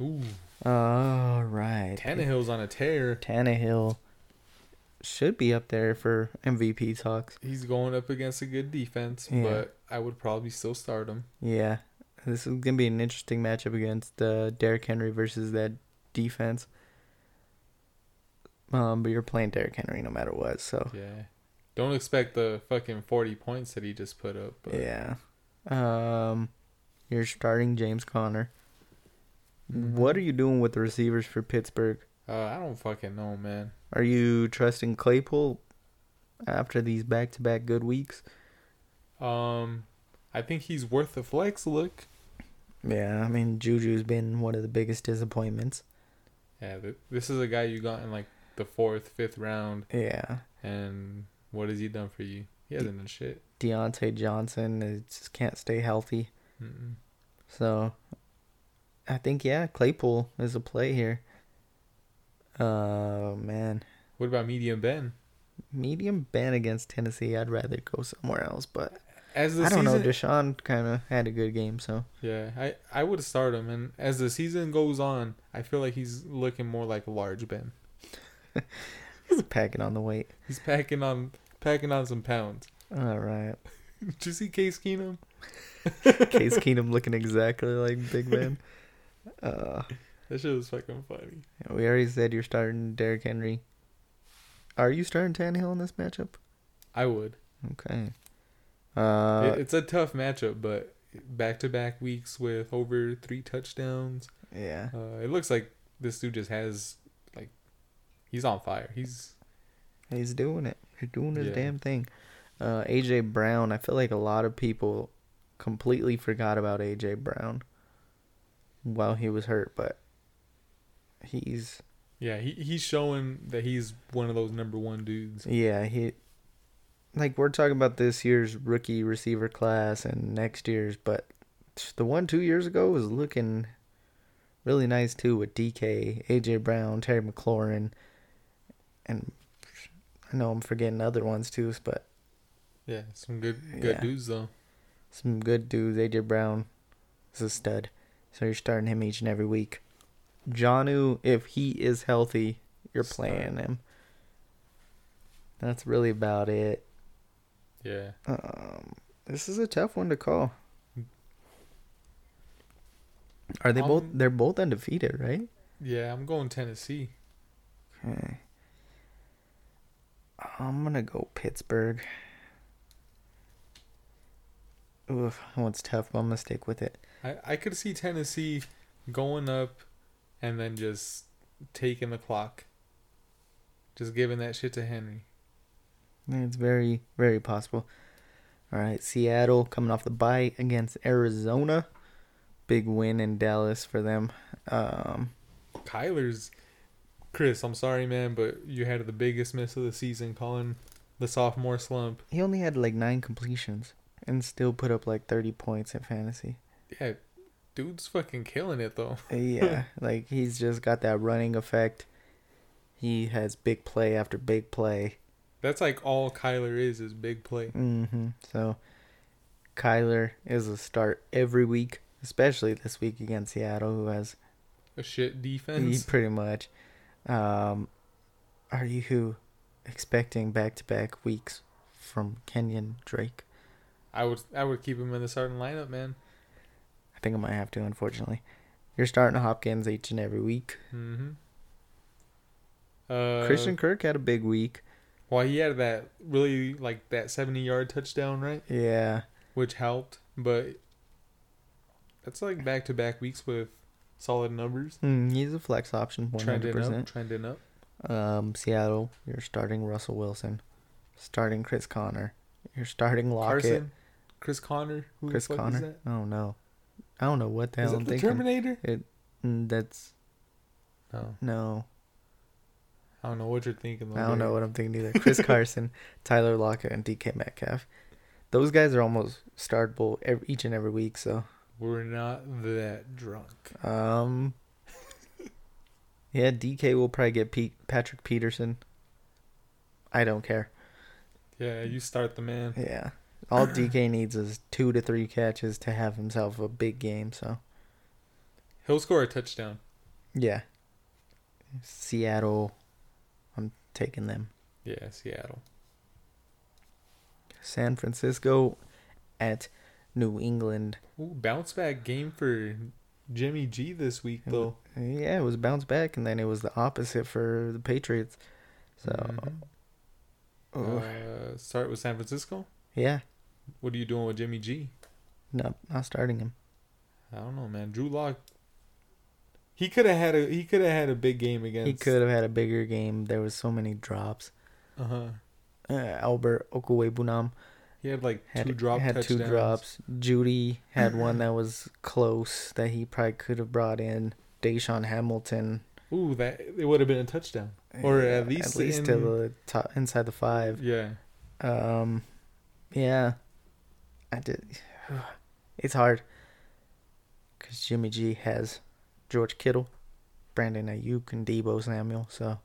Ooh, All right. Tannehill's on a tear. Tannehill should be up there for MVP talks. He's going up against a good defense, Yeah. but I would probably still start him. Yeah, this is gonna be an interesting matchup against uh, Derrick Henry versus that defense. Um, but you're playing Derrick Henry no matter what, so Yeah. Don't expect the fucking 40 points that he just put up. But yeah. Um, you're starting James Conner. What are you doing with the receivers for Pittsburgh? Uh, I don't fucking know, man. Are you trusting Claypool after these back-to-back good weeks? Um, I think he's worth the flex look. Yeah, I mean Juju's been one of the biggest disappointments. Yeah, this is a guy you got in like the fourth, fifth round, Yeah, and what has he done for you? He hasn't done shit. Diontae Johnson is, just can't stay healthy. Mm-mm. So I think yeah, Claypool is a play here. Uh man. What about medium Ben? Medium Ben against Tennessee. I'd rather go somewhere else, but As the I don't season, know. Deshaun kind of had a good game, so yeah, I I would start him, and as the season goes on, I feel like he's looking more like a large Ben. he's packing on the weight. He's packing on packing on some pounds. All right, Did you see Case Keenum? Case Keenum looking exactly like Big Ben. Uh, That shit was fucking funny. we already said you're starting Derrick Henry. Are you starting Tannehill in this matchup? I would. Okay. Uh, It- it's a tough matchup, but back to back weeks with over three touchdowns. yeah. Uh, it looks like this dude just has like he's on fire. He's He's doing it. He's doing his Yeah. damn thing. Uh, AJ Brown. I feel like a lot of people completely forgot about AJ Brown while he was hurt, but he's yeah he he's showing that he's one of those number one dudes. yeah he like we're talking about this year's rookie receiver class and next year's, but the one two years ago was looking really nice too with DK, AJ Brown, Terry McLaurin, and I know I'm forgetting other ones too, but Yeah, some good good Yeah. dudes though. some good dudes. AJ Brown is a stud, so you're starting him each and every week. Jonnu, if he is healthy, you're Start. playing him. That's really about it. Yeah, Um, this is a tough one to call. Are they both? Um, They're both undefeated, right? yeah. I'm going Tennessee. Okay. I'm gonna go Pittsburgh. Oof, that one's tough, but I'm gonna stick with it. I I could see Tennessee going up, and then just taking the clock. Just giving that shit to Henry. It's very, very possible. All right, Seattle coming off the bye against Arizona. Big win in Dallas for them. Um, Kyler's Chris, I'm sorry, man, but you had the biggest miss of the season calling the sophomore slump. he only had like nine completions and still put up like 30 points in fantasy. Yeah, dude's fucking killing it though. Yeah, like he's just got that running effect. He has big play after big play. That's like all Kyler is is big play. hmm So Kyler is a start every week, especially this week against Seattle, who has A shit he defense. pretty much. Um, are you expecting back to back weeks from Kenyan Drake? I would I would keep him in the starting lineup, man. I think I might have to, unfortunately. You're starting Hopkins each and every week. Mm-hmm. Uh, Christian Kirk had a big week. Well, he had that really like that seventy yard touchdown, right? Yeah. Which helped, but that's like back to back weeks with solid numbers. Mm, he's a flex option, one hundred Trending up, percent. trending up. Um, Seattle, you're starting Russell Wilson, starting Chris Connor, you're starting Lockett, Carson, Chris Connor, who Chris Connor. is that? I don't know. I don't know what the Is hell it I'm the thinking. Terminator? Mm, that's No, no. I don't know what you're thinking. I don't know what I'm thinking either. Chris Carson, Tyler Lockett, and DK Metcalf. Those guys are almost startable every, each and every week. So, We're not that drunk. um, yeah, DK will probably get Pete, Patrick Peterson. I don't care. Yeah, you start the man. Yeah, all DK needs is two to three catches to have himself a big game. So, He'll score a touchdown. yeah, Seattle, I'm taking them. Yeah, Seattle. San Francisco at New England. Ooh, bounce back game for Jimmy G this week though. Yeah, it was bounce back, and then it was the opposite for the Patriots. So, Mhm. oh, Uh, start with San Francisco. yeah, What are you doing with Jimmy G? not not starting him. I don't know, man. Drew Lock. He could have had a he could have had a big game against. He could have had a bigger game. There was so many drops. Uh huh. Uh, Albert Okwuegbunam He had like had two drop had touchdowns. two drops. Jeudy had one that was close that he probably could have brought in. DaeSean Hamilton, Ooh, that it would have been a touchdown. Or at least at least in- to the top inside the five. Yeah. Um, yeah, I did. It's hard because Jimmy G has George Kittle, Brandon Aiyuk, and Deebo Samuel. So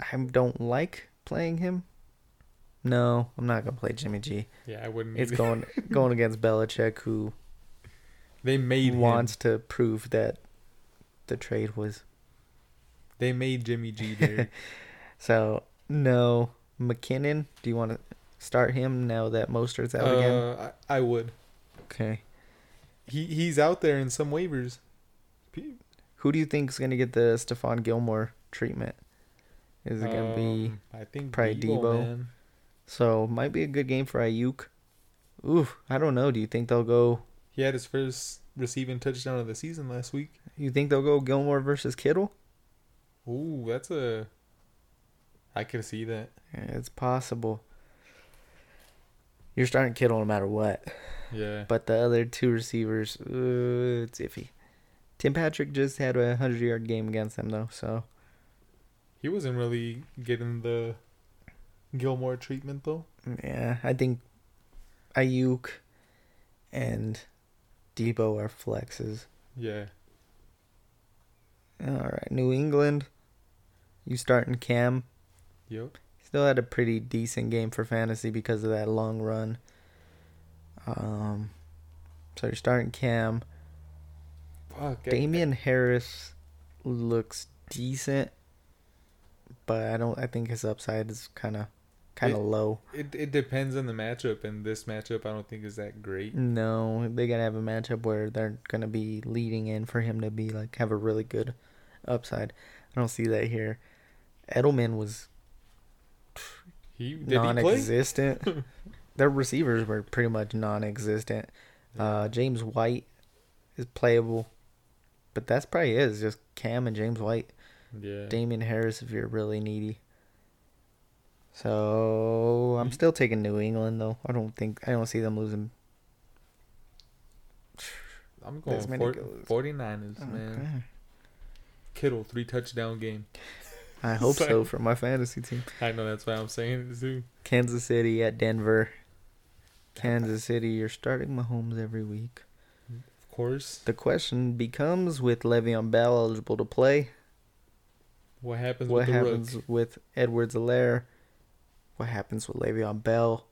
I don't like playing him. No, I'm not gonna play Jimmy G. Yeah, I wouldn't. It's either. going going against Belichick, who They made wants him. to prove that the trade was They made Jimmy G there. so. No, McKinnon. Do you want to start him now that Mostert's out again? uh, I, I would. Okay. He he's out there in some waivers. Who do you think is going to get the Stephon Gilmore treatment? Is it going to be um, I think probably Deebo, Deebo? so? Might be a good game for Aiyuk. Ooh, I don't know. Do you think they'll go? He had his first receiving touchdown of the season last week. You think they'll go Gilmore versus Kittle? Ooh, that's a. I could see that. Yeah, it's possible. You're starting Kittle no matter what, Yeah. but the other two receivers, uh, it's iffy. Tim Patrick just had a hundred yard game against them though, so He wasn't really getting the Gilmore treatment though. yeah, I think Aiyuk and Deebo are flexes. Yeah. All right, New England. You starting Cam? Yep. Still had a pretty decent game for fantasy because of that long run. Um, so you're starting Cam. Fuck. Damien Harris looks decent, but I don't. I think his upside is kind of kind of low. It it depends on the matchup, and this matchup I don't think is that great. No, they gotta have a matchup where they're gonna be leading in for him to be like have a really good upside. I don't see that here. Edelman was He did he non-existent. Their receivers were pretty much non-existent. Uh, James White is playable, but that's probably it. It's just Cam and James White. Yeah. Damien Harris if you're really needy. So I'm still taking New England though. I don't think I don't see them losing. I'm going There's many for, goals. 49ers, man. Kittle three touchdown game. I hope so for my fantasy team. I know that's why I'm saying it too. Kansas City at Denver. Kansas City, you're starting Mahomes every week. Of course. The question becomes with Le'Veon Bell eligible to play, What happens what with happens rook? with Edwards Helaire? What happens with Le'Veon Bell?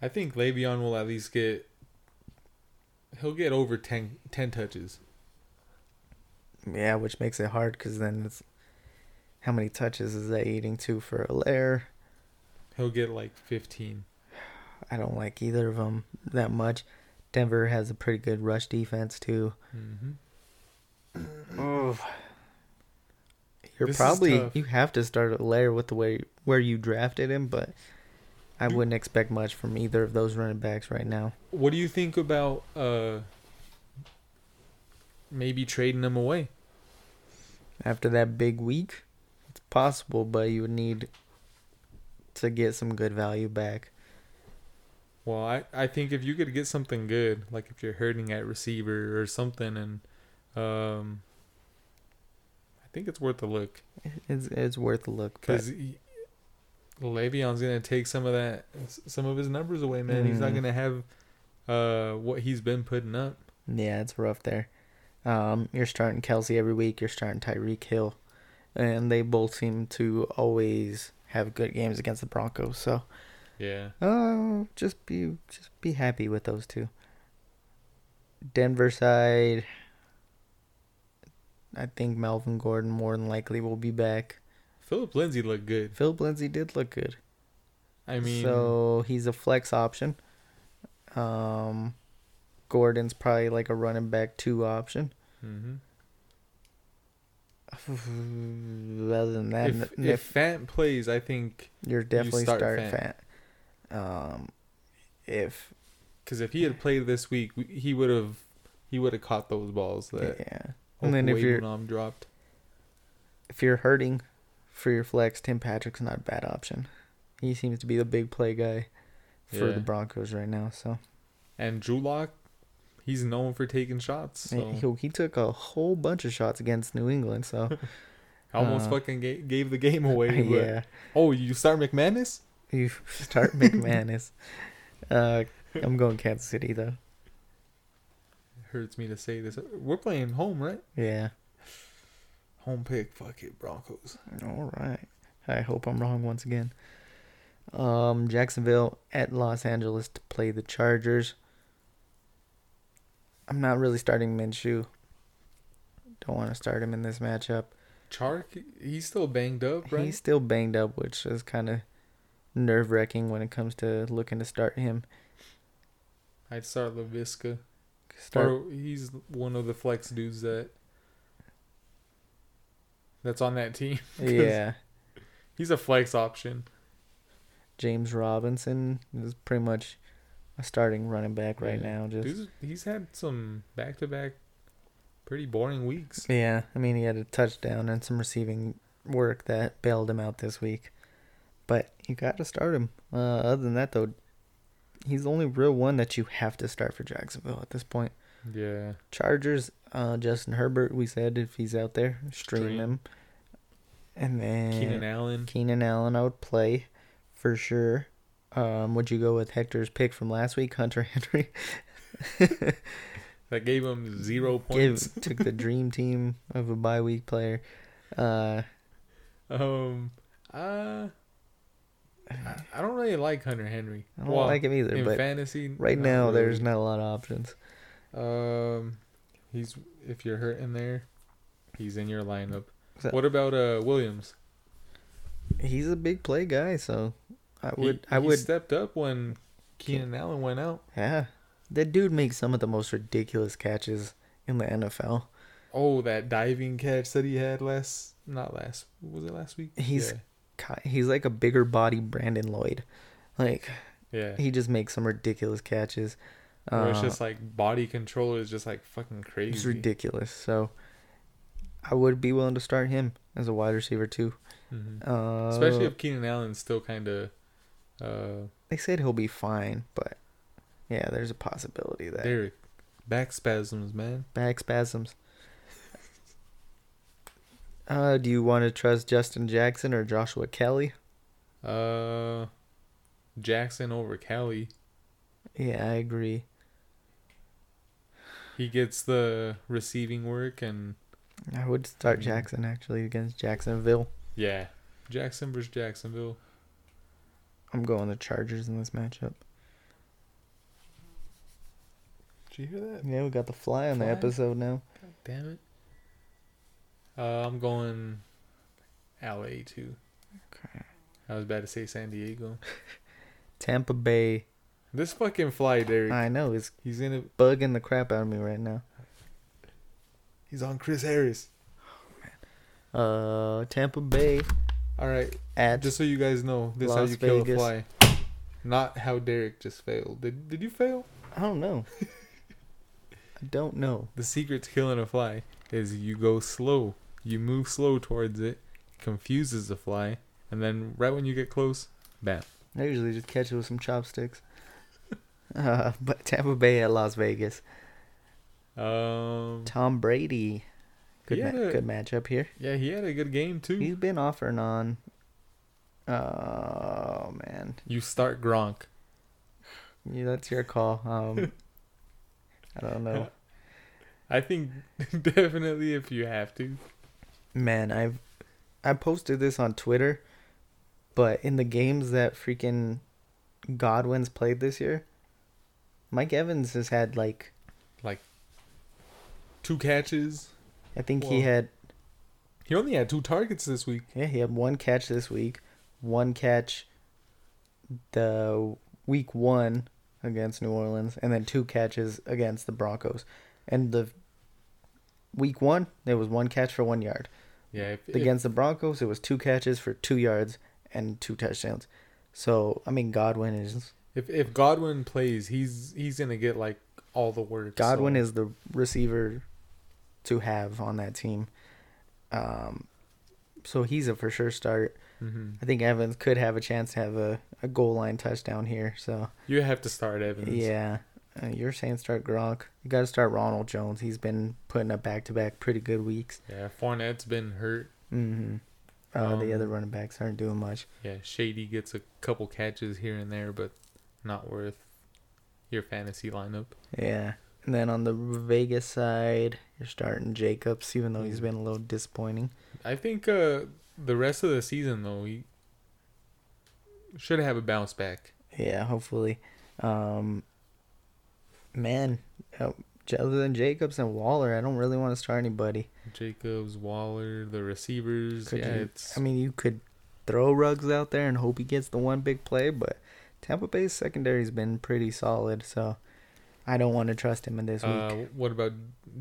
I think Le'Veon will at least get. He'll get over 10, 10 touches. Yeah, which makes it hard because then it's how many touches is that eating to for Helaire? He'll get like 15. I don't like either of them that much. Denver has a pretty good rush defense too. Mm-hmm. You're This probably you have to start a layer with the way where you drafted him, but I wouldn't expect much from either of those running backs right now. What do you think about uh maybe trading them away? After that big week, possible, but you would need to get some good value back. Well, I, I think if you could get something good, like if you're hurting at receiver or something, and um, I think it's worth a look It's it's worth a look. Because Le'Veon's gonna take some of that, some of his numbers away, man. He's not Mm. gonna have uh what he's been putting up. yeah, it's rough there. Um, you're starting Kelce every week. You're starting Tyreek Hill, and they both seem to always have good games against the Broncos. So. Yeah, Oh, just be just be happy with those two. Denver side. I think Melvin Gordon more than likely will be back. Philip Lindsay looked good. Philip Lindsay did look good. I mean, so he's a flex option. Um, Gordon's probably like a running back two option. mhm. Other than that, if n- if Fant plays, I think you're definitely start start Fant. Fant. Um, if because if he had played this week, he would have he would have caught those balls that yeah. And then if you're dropped. if you're hurting for your flex, Tim Patrick's not a bad option. He seems to be the big play guy for Yeah. the Broncos right now. So And Drew Lock, he's known for taking shots. So he, he took a whole bunch of shots against New England. So almost uh, fucking ga- gave the game away. but- yeah, Oh, you start McManus? you start McManus. uh, I'm going Kansas City though. It Hurts me to say this. We're playing home, right? Yeah. Home pick. Fuck it, Broncos. All right. I hope I'm wrong once again. Um, Jacksonville at Los Angeles to play the Chargers. I'm not really starting Minshew. Don't want to start him in this matchup. Chark, he's still banged up, right? He's still banged up, which is kind of nerve wracking when it comes to looking to start him. I'd start Laviska. Start, Or he's one of the flex dudes that that's on that team. yeah. He's a flex option. James Robinson is pretty much a starting running back right Yeah. now. Just Dude's, he's had some back to back pretty boring weeks. Yeah, I mean, he had a touchdown and some receiving work that bailed him out this week. But you got to start him. Uh, other than that, though, he's the only real one that you have to start for Jacksonville at this point. Yeah. Chargers, uh, Justin Herbert, we said if he's out there, stream, Stream. him. And then Keenan Allen. Keenan Allen, I would play for sure. Um, would you go with Hector's pick from last week, Hunter Henry? That gave him zero points. took the dream team of a bye week player. Uh, Um uh I, I don't really like Hunter Henry. I don't Well, like him either, in but fantasy right now there's not a lot of options. Um, he's if you're hurt in there, he's in your lineup. What about uh Williams? He's a big play guy, so I He- would I he would stepped up when Keenan Allen went out. yeah. That dude makes some of the most ridiculous catches in the NFL. Oh, that diving catch that he had last not last was it last week? He's ki- He's like a bigger body Brandon Lloyd. Like yeah. yeah. he just makes some ridiculous catches. Where it's Uh, just like body control is just like fucking crazy. it's ridiculous. So I would be willing to start him as a wide receiver too. Mhm. Uh, Especially if Keenan Allen's still kind of uh they said he'll be fine, but yeah, there's a possibility that Derek back spasms, man. back spasms. Uh, do you want to trust Justin Jackson or Joshua Kelly? Uh, Jackson over Kelly. Yeah, I agree. He gets the receiving work and I would start Mhm. Jackson actually against Jacksonville. yeah, Jackson versus Jacksonville. I'm going the Chargers in this matchup. Did you hear that? Yeah, we got the fly on the episode now. God damn it. Uh, I'm going LA too. Okay. I was about to say San Diego. Tampa Bay. This fucking fly, Derek. I know it's He's in it. bugging the crap out of me right now. He's on Chris Harris. Oh, man. Uh, Tampa Bay All right, at just so you guys know, this is how you kill a fly. Not how Derek just failed. Did Did you fail? I don't know. I don't know. The secret to killing a fly is you go slow. You move slow towards it, confuses the fly, and then right when you get close, bam. I usually just catch it with some chopsticks. Uh, but Tampa Bay at Las Vegas. Um, Tom Brady. Good, ma- a- good matchup here. yeah, he had a good game too. He's been off and on. Oh man, You start Gronk. yeah, that's your call. Um, I don't know, I think definitely if you have to. man. I've I posted this on Twitter, but in the games that freaking Godwin's played this year, Mike Evans has had like like Two catches. I think he had He only had two targets this week. Yeah, he had one catch this week, one catch the week one against New Orleans, and then two catches against the Broncos. And the week one, there was one catch for one yard. Yeah, if, if- Against the Broncos, it was two catches for two yards and two touchdowns. So I mean, Godwin is If if Godwin plays, he's he's gonna get like all the work. Godwin so- is the receiver to have on that team. Um, so he's a for sure start. Mhm. I think Evans could have a chance to have a, a goal line touchdown here. So You have to start Evans. yeah, uh, you're saying start Gronk. You got to start Ronald Jones. He's been putting up back to back pretty good weeks. Yeah. Fournette's been hurt. hmm Uh, the Um, other running backs aren't doing much. Yeah. Shady gets a couple catches here and there, but not worth your fantasy lineup. Yeah. And then on the Vegas side, you're starting Jacobs, even though he's been a little disappointing. I think uh, the rest of the season though, he should have a bounce back. Yeah, hopefully. Um, man, uh, other than Jacobs and Waller, I don't really want to start anybody. Jacobs, Waller, the receivers. Could yeah, you- it's I mean, you could throw Ruggs out there and hope he gets the one big play, but Tampa Bay's secondary's been pretty solid, so I don't want to trust him in this uh, week. what about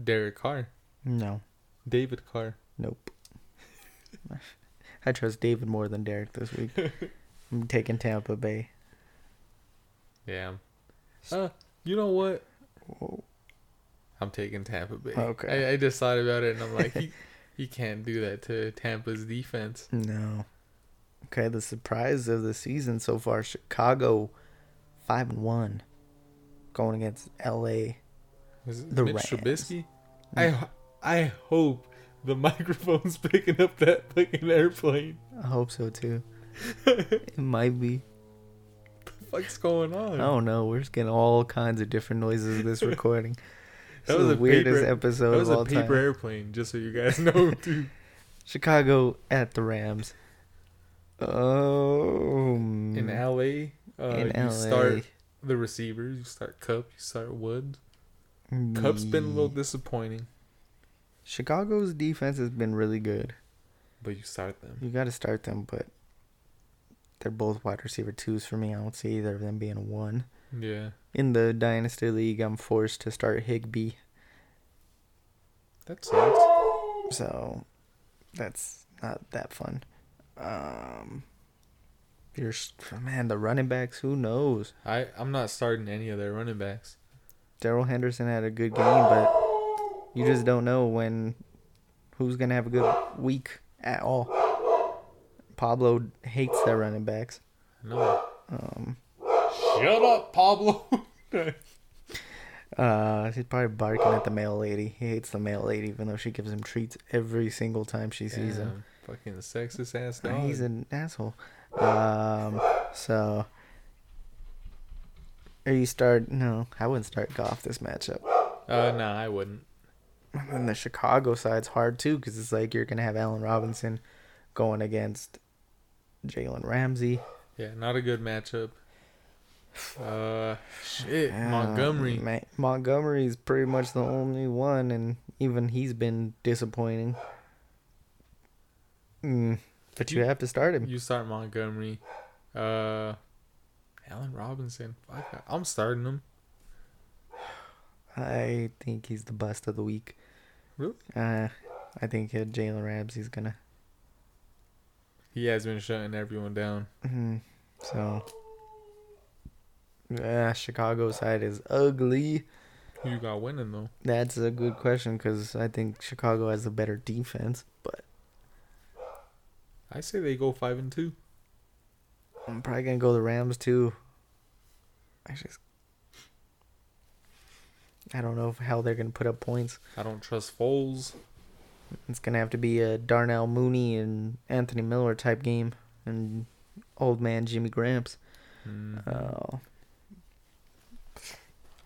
Derek Carr? No, David Carr. nope. I trust David more than Derek this week. I'm taking Tampa Bay. Yeah. Uh, you know what? Whoa. I'm taking Tampa Bay. Okay. I, I just thought about it and I'm like, he, he can't do that to Tampa's defense. No. Okay, the surprise of the season so far: Chicago, five and one, going against L.A. Was it The Mitch Rams. Trubisky? I h- I hope the microphone's picking up that fucking airplane. I hope so too. it might be. What's going on? I don't know. We're just getting all kinds of different noises of this recording. That This was a the weirdest paper- episode that was of a all paper time. airplane, just so you guys know, too. Chicago at the Rams. Oh, In LA, uh, in LA. start the receivers. You start Kupp. You start Woods. Kupp's been a little disappointing, Chicago's defense has been really good. but you start them. You got to start them, but they're both wide receiver twos for me. I don't see either of them being a one. Yeah, In the Dynasty League, I'm forced to start Higbee, that sucks. so that's not that fun. Um, you're man, the running backs. Who knows? I I'm not starting any of their running backs. Darrell Henderson had a good game, but you just don't know when who's gonna have a good week at all. Pablo hates their running backs. No. Um, Shut up, Pablo. uh, he's probably barking at the mail lady. He hates the mail lady, even though she gives him treats every single time she sees him. Damn, Fucking sexist ass dog. He's an asshole. Um, so are you start? No, I wouldn't start Goff this matchup. Uh, no, I wouldn't. And then the Chicago side's hard too, because it's like you're gonna have Allen Robinson going against Jalen Ramsey. Yeah, not a good matchup. Uh, shit, Montgomery. Ma- Montgomery's pretty much the only one, and even he's been disappointing. Mm, but you, You- have to start him. You start Montgomery. Uh, Allen Robinson. Fuck, I'm starting him. I think he's the bust of the week. Really? Uh, I think Jalen Ramsey's gonna. He has been shutting everyone down. Mm, so, yeah, Chicago side is ugly. Who you got winning though? That's a good question because I think Chicago has a better defense, but I say they go five and two. I'm probably gonna go the Rams too. I just, I don't know how they're gonna put up points. I don't trust Foles. It's gonna have to be a Darnell Mooney and Anthony Miller type game, and old man Jimmy Gramps. Mhm. Oh,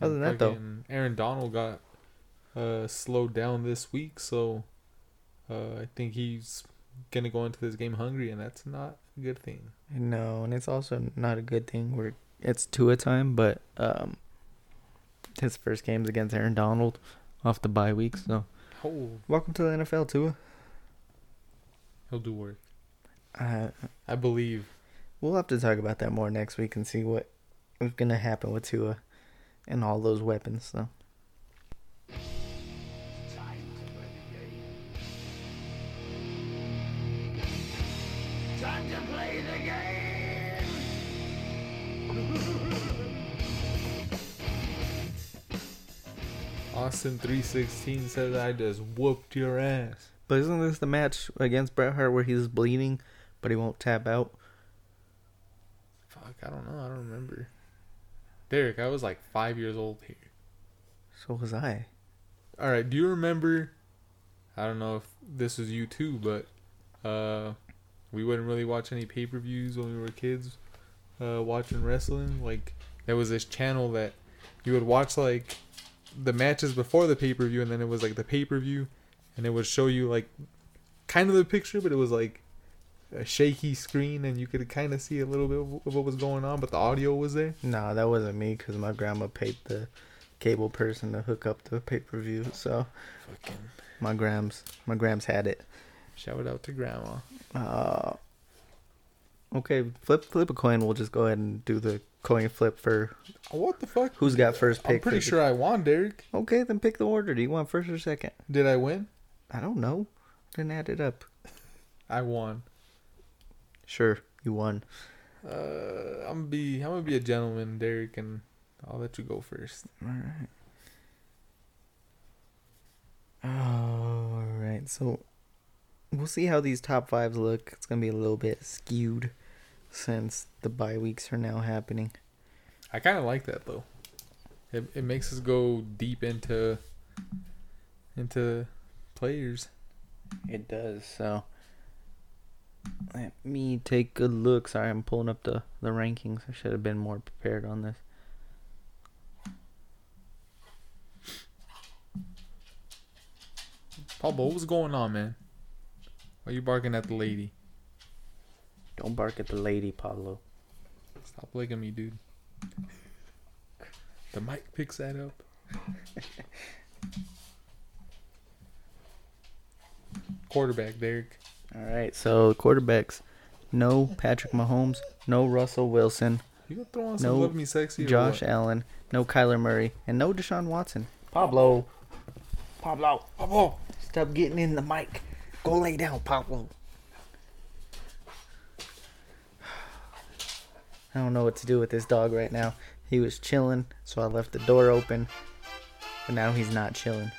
other than that, though- Aaron Donald got uh slowed down this week, so uh, I think he's gonna go into this game hungry, and that's not a good thing. no, and it's also not a good thing where it's two a time, but um, his first game's against Aaron Donald off the bye week. So Oh, welcome to the NFL, Tua. he'll do work. Uh, I believe. We'll have to talk about that more next week and see what is going to happen with Tua and all those weapons. So, Austin three sixteen says I just whooped your ass. But isn't this the match against Bret Hart where he's bleeding, but he won't tap out? Fuck, I don't know. I don't remember. Derek, I was like five years old here. So was I. All right, do you remember? I don't know if this was you too, but uh, we wouldn't really watch any pay per views when we were kids. Uh, watching wrestling, like there was this channel that you would watch like the matches before the pay per view, and then it was like the pay per view, and it would show you like kind of the picture, but it was like a shaky screen, and you could kind of see a little bit of what was going on, but the audio was there. No, that wasn't me because my grandma paid the cable person to hook up the pay per view. So Fucking my grams, my grams had it. shout out to grandma. Uh, okay, flip flip a coin. We'll just go ahead and do the coin flip for What the fuck? who's got first pick. I'm pretty sure I won, Derek. Okay, then pick the order. Do you want first or second? Did I win? I don't know. Didn't add it up. I won. Sure, you won. Uh, I'm gonna be I'm gonna be a gentleman, Derek, and I'll let you go first. All right. All right. So we'll see how these top fives look. It's gonna be a little bit skewed since the bye weeks are now happening. I kind of like that though. It it makes us go deep into into players. It does. So let me take a look. Sorry, I'm pulling up the the rankings. I should have been more prepared on this. Pablo, what was going on, man? Why you barking at the lady? Don't bark at the lady, Pablo. Stop licking me, dude. The mic picks that up. Quarterback, Derek. All right. So quarterbacks, no Patrick Mahomes, no Russell Wilson, You gonna throw on some No Love Me Sexy or Josh what? Allen, no Kyler Murray, and no Deshaun Watson. Pablo. Pablo. Pablo. Stop getting in the mic. Go lay down, Pablo. I don't know what to do with this dog right now. He was chilling, so I left the door open. But now he's not chilling.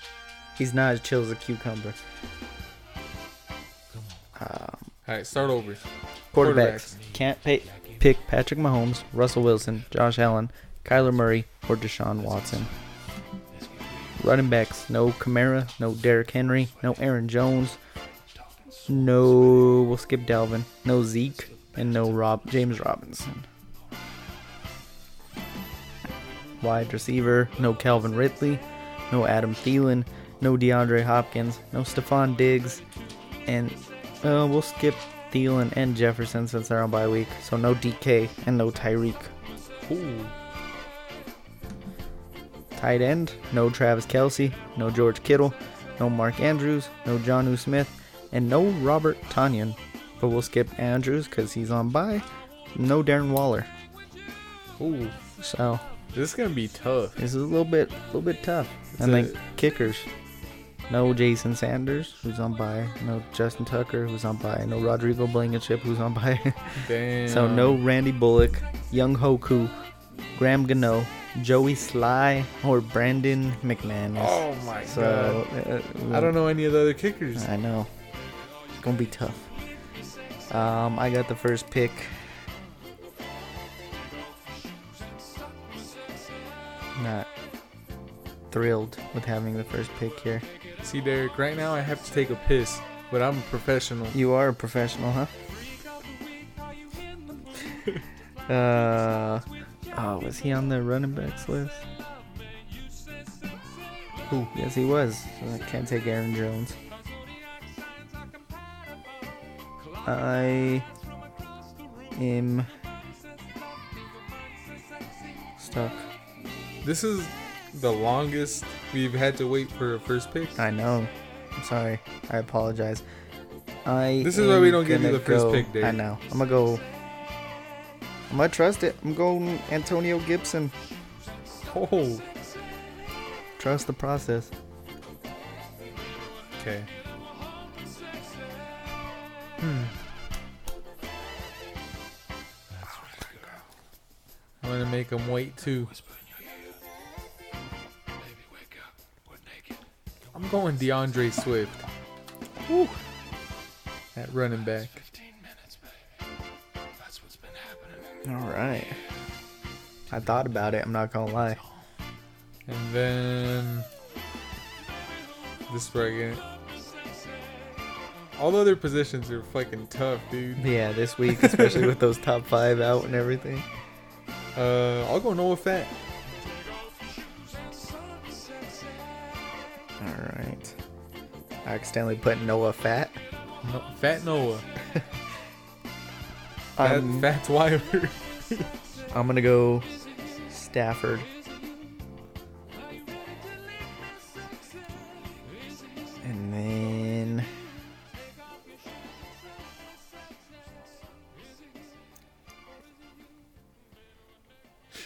He's not as chill as a cucumber. Um, All right, start over. quarterbacks. Can't pay, pick Patrick Mahomes, Russell Wilson, Josh Allen, Kyler Murray, or Deshaun Watson. Running backs, no Kamara, no Derrick Henry, no Aaron Jones, no, we'll skip Dalvin, no Zeke, and no Rob James Robinson. Wide receiver, no Calvin Ridley, no Adam Thielen, no DeAndre Hopkins, no Stefon Diggs, and uh, we'll skip Thielen and Jefferson since they're on bye week. So no DK and no Tyreek. Ooh. Tight end, no Travis Kelce, no George Kittle, no Mark Andrews, no Jonnu Smith, and no Robert Tonyan. But we'll skip Andrews because he's on bye. No Darren Waller. Ooh. So This is gonna be tough. this is a little bit, a little bit tough. It's and a- then kickers. No Jason Sanders, who's on bye. No Justin Tucker, who's on bye. No Rodrigo Blankenship, who's on bye. Damn. So no Randy Bullock, Younghoe Koo, Graham Gano, Joey Slye, or Brandon McManus. Oh my so god. uh, I don't know any of the other kickers. I know. Gonna be tough. Um, I got the first pick. Not thrilled with having the first pick here. See, Derek, right now I have to take a piss, but I'm a professional. You are a professional, huh? uh, oh, was he on the running backs list? Who? Yes, he was. So I can't take Aaron Jones. I am stuck. This is the longest we've had to wait for a first pick. I know. I'm sorry. I apologize. I. This is why we don't give you the first go- pick, Dave. I know. I'm gonna go. I'm gonna trust it. I'm going Antonio Gibson. Oh, Trust the process. okay. Hmm. I'm gonna make him wait too. I'm going D'Andre Swift. Woo. At running back. 15 minutes, baby. That's what's been happening. All right. I thought about it. I'm not gonna lie. And then this is where I get it. All the other positions are fucking tough, dude. Yeah, this week, especially with those top five out and everything. Uh, I'll go Noah Fat. All right. I accidentally put Noah Fat. No, Fat Noah. Fat, I'm, Fats Weiler. I'm gonna go Stafford.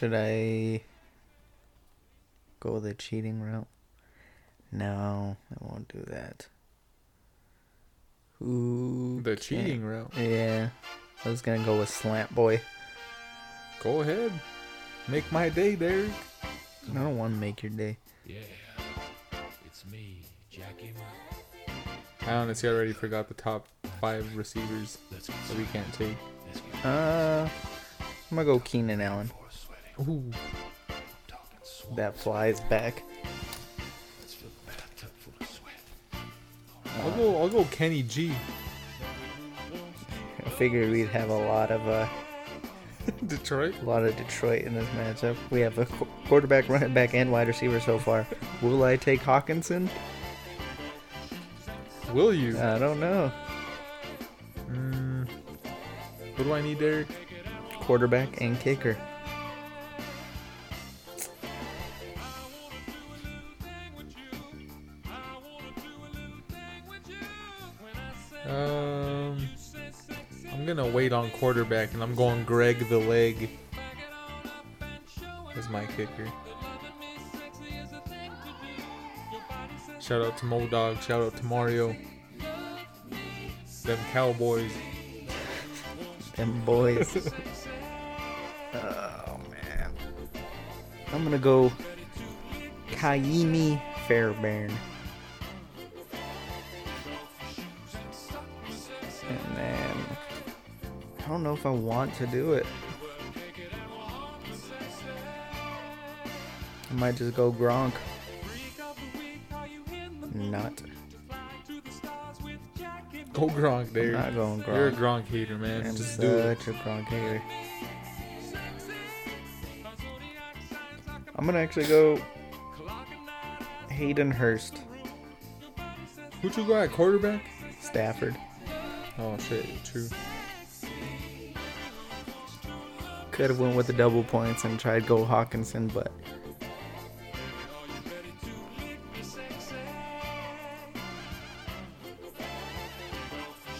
Should I go the cheating route? No, I won't do that. Who the can- cheating route. Yeah, I was gonna go with Slant Boy. Go ahead. Make my day, Derek. I don't want to make your day. Yeah. It's me, Jackie. I honestly already forgot the top five receivers that we can't take. Uh, I'm gonna go Keenan Allen. Ooh. That flies back. Let's fill the bathtub full of sweat. I'll go. I'll go Kenny G. I figured we'd have a lot of uh, Detroit. a lot of Detroit in this matchup. We have a qu- quarterback, running back, and wide receiver so far. Will I take Hockenson? Will you? I don't know. Mm, what do I need, Derek? Quarterback and kicker. Wait on quarterback, and I'm going Greg the leg. As my kicker. Shout out to Mo Dog. Shout out to Mario. Them Cowboys. Them boys. oh man. I'm gonna go Kaimi Fairbairn. Don't know if I want to do it. I might just go Gronk. Not. Go Gronk, I'm not going Gronk. You're a Gronk. Hater, man. I'm Just do it. such a Gronk hater. I'm gonna actually go Hayden Hurst, Who'd you go at quarterback? Stafford. Oh shit, true. Could have went with the double points and tried go Hockenson, but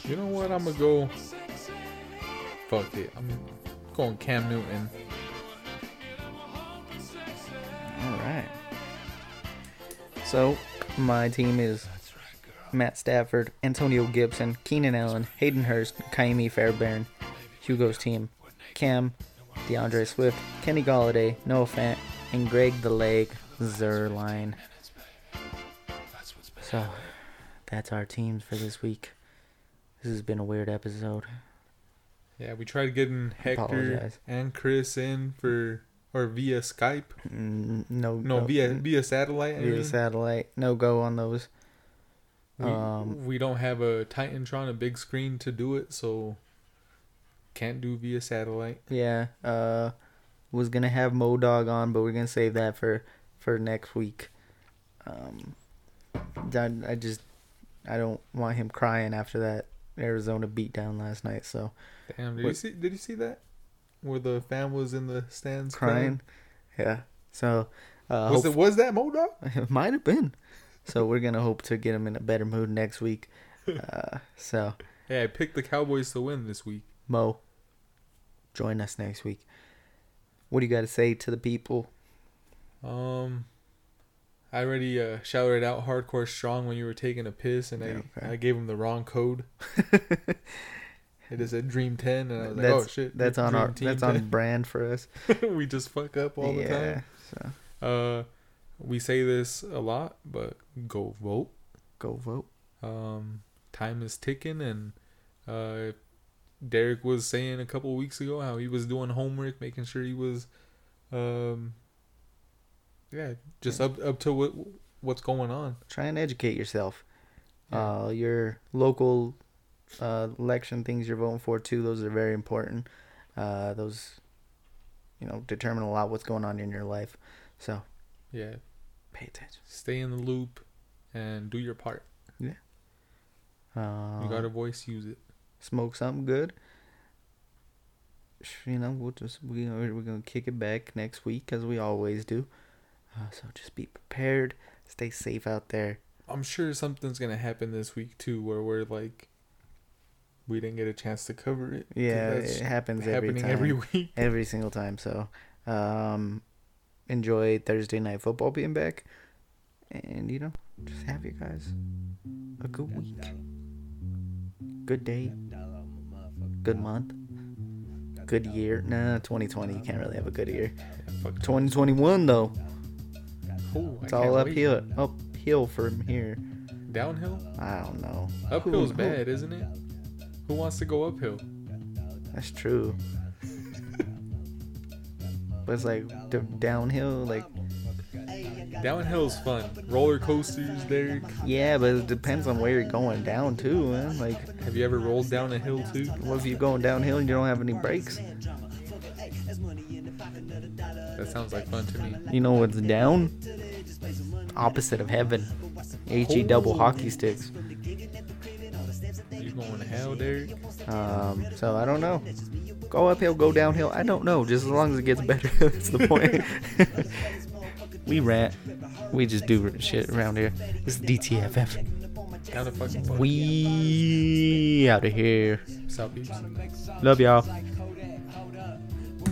You know what? I'm gonna go. Fuck it. I'm going Cam Newton. all right. So my team is Matt Stafford, Antonio Gibson, Keenan Allen, Hayden Hurst, Kaimi Fairbairn, Hugo's team, Cam, D'Andre Swift, Kenny Golladay, Noah Fant, and Greg the Leg Zuerlein. So that's our teams for this week. This has been a weird episode. Yeah, we tried getting Hector Apologize. and Chris in for or via Skype. Mm, No, No, via via satellite. I via mean. satellite. No go on those. We, Um, we don't have a Titantron, a big screen to do it, so can't do via satellite. Yeah, uh, was gonna have Modog on, but we're gonna save that for for next week. Um, I, I just I don't want him crying after that Arizona beatdown last night. So Damn, did you see? Did you see that? Where the fan was in the stands crying, yeah. So uh, Was hope- it was that Modog? it might have been. So we're gonna hope to get him in a better mood next week. Uh, so Hey, I picked the Cowboys to win this week. Mo, join us next week. What do you got to say to the people? Um, I already uh, shouted out hardcore strong when you were taking a piss, and I, Yeah, okay. I gave him the wrong code. it is a Dream Ten, and I was like, oh shit, that's on our that's 10." on brand for us. we just fuck up all the time. So Uh, we say this a lot, but go vote. Go vote. Um, time is ticking, and uh, Derek was saying a couple weeks ago how he was doing homework, making sure he was, um, yeah, just up up to what what's going on. Try and educate yourself. Yeah. Uh, your local uh, election things you're voting for too. Those are very important. Uh, those, you know, determine a lot what's going on in your life. So Yeah, pay attention. stay in the loop and do your part. Yeah. Uh, You got a voice, use it. Smoke something good. You know, we'll just we we're gonna kick it back next week as we always do. Uh, so just be prepared. Stay safe out there. I'm sure something's gonna happen this week too, where we're like, we didn't get a chance to cover it. Yeah, it happens every happening time. every week. every single time. So, um, enjoy Thursday night football being back, and you know, just have you guys a good week, good day, good month, good year. Nah, 2020 you can't really have a good year. 2021 though, Oh, I it's all wait. uphill, uphill from here. Downhill, I don't know. uphill's Who- who- bad, isn't it? Who wants to go uphill? That's true. But it's like d- downhill, like Downhill's fun. Roller coasters, Derek. yeah, but it depends on where you're going down too, man. Like Have you ever rolled down a hill too? What if you're going downhill and you don't have any brakes? That sounds like fun to me. You know what's down? Opposite of heaven. HE double hockey sticks. You going to hell, Derek? Um, so I don't know. Go uphill, go downhill. I don't know. Just as long as it gets better. That's the point. we rant. We just do shit around here. This is DTFF. Down the fuck. We out of here. Love y'all.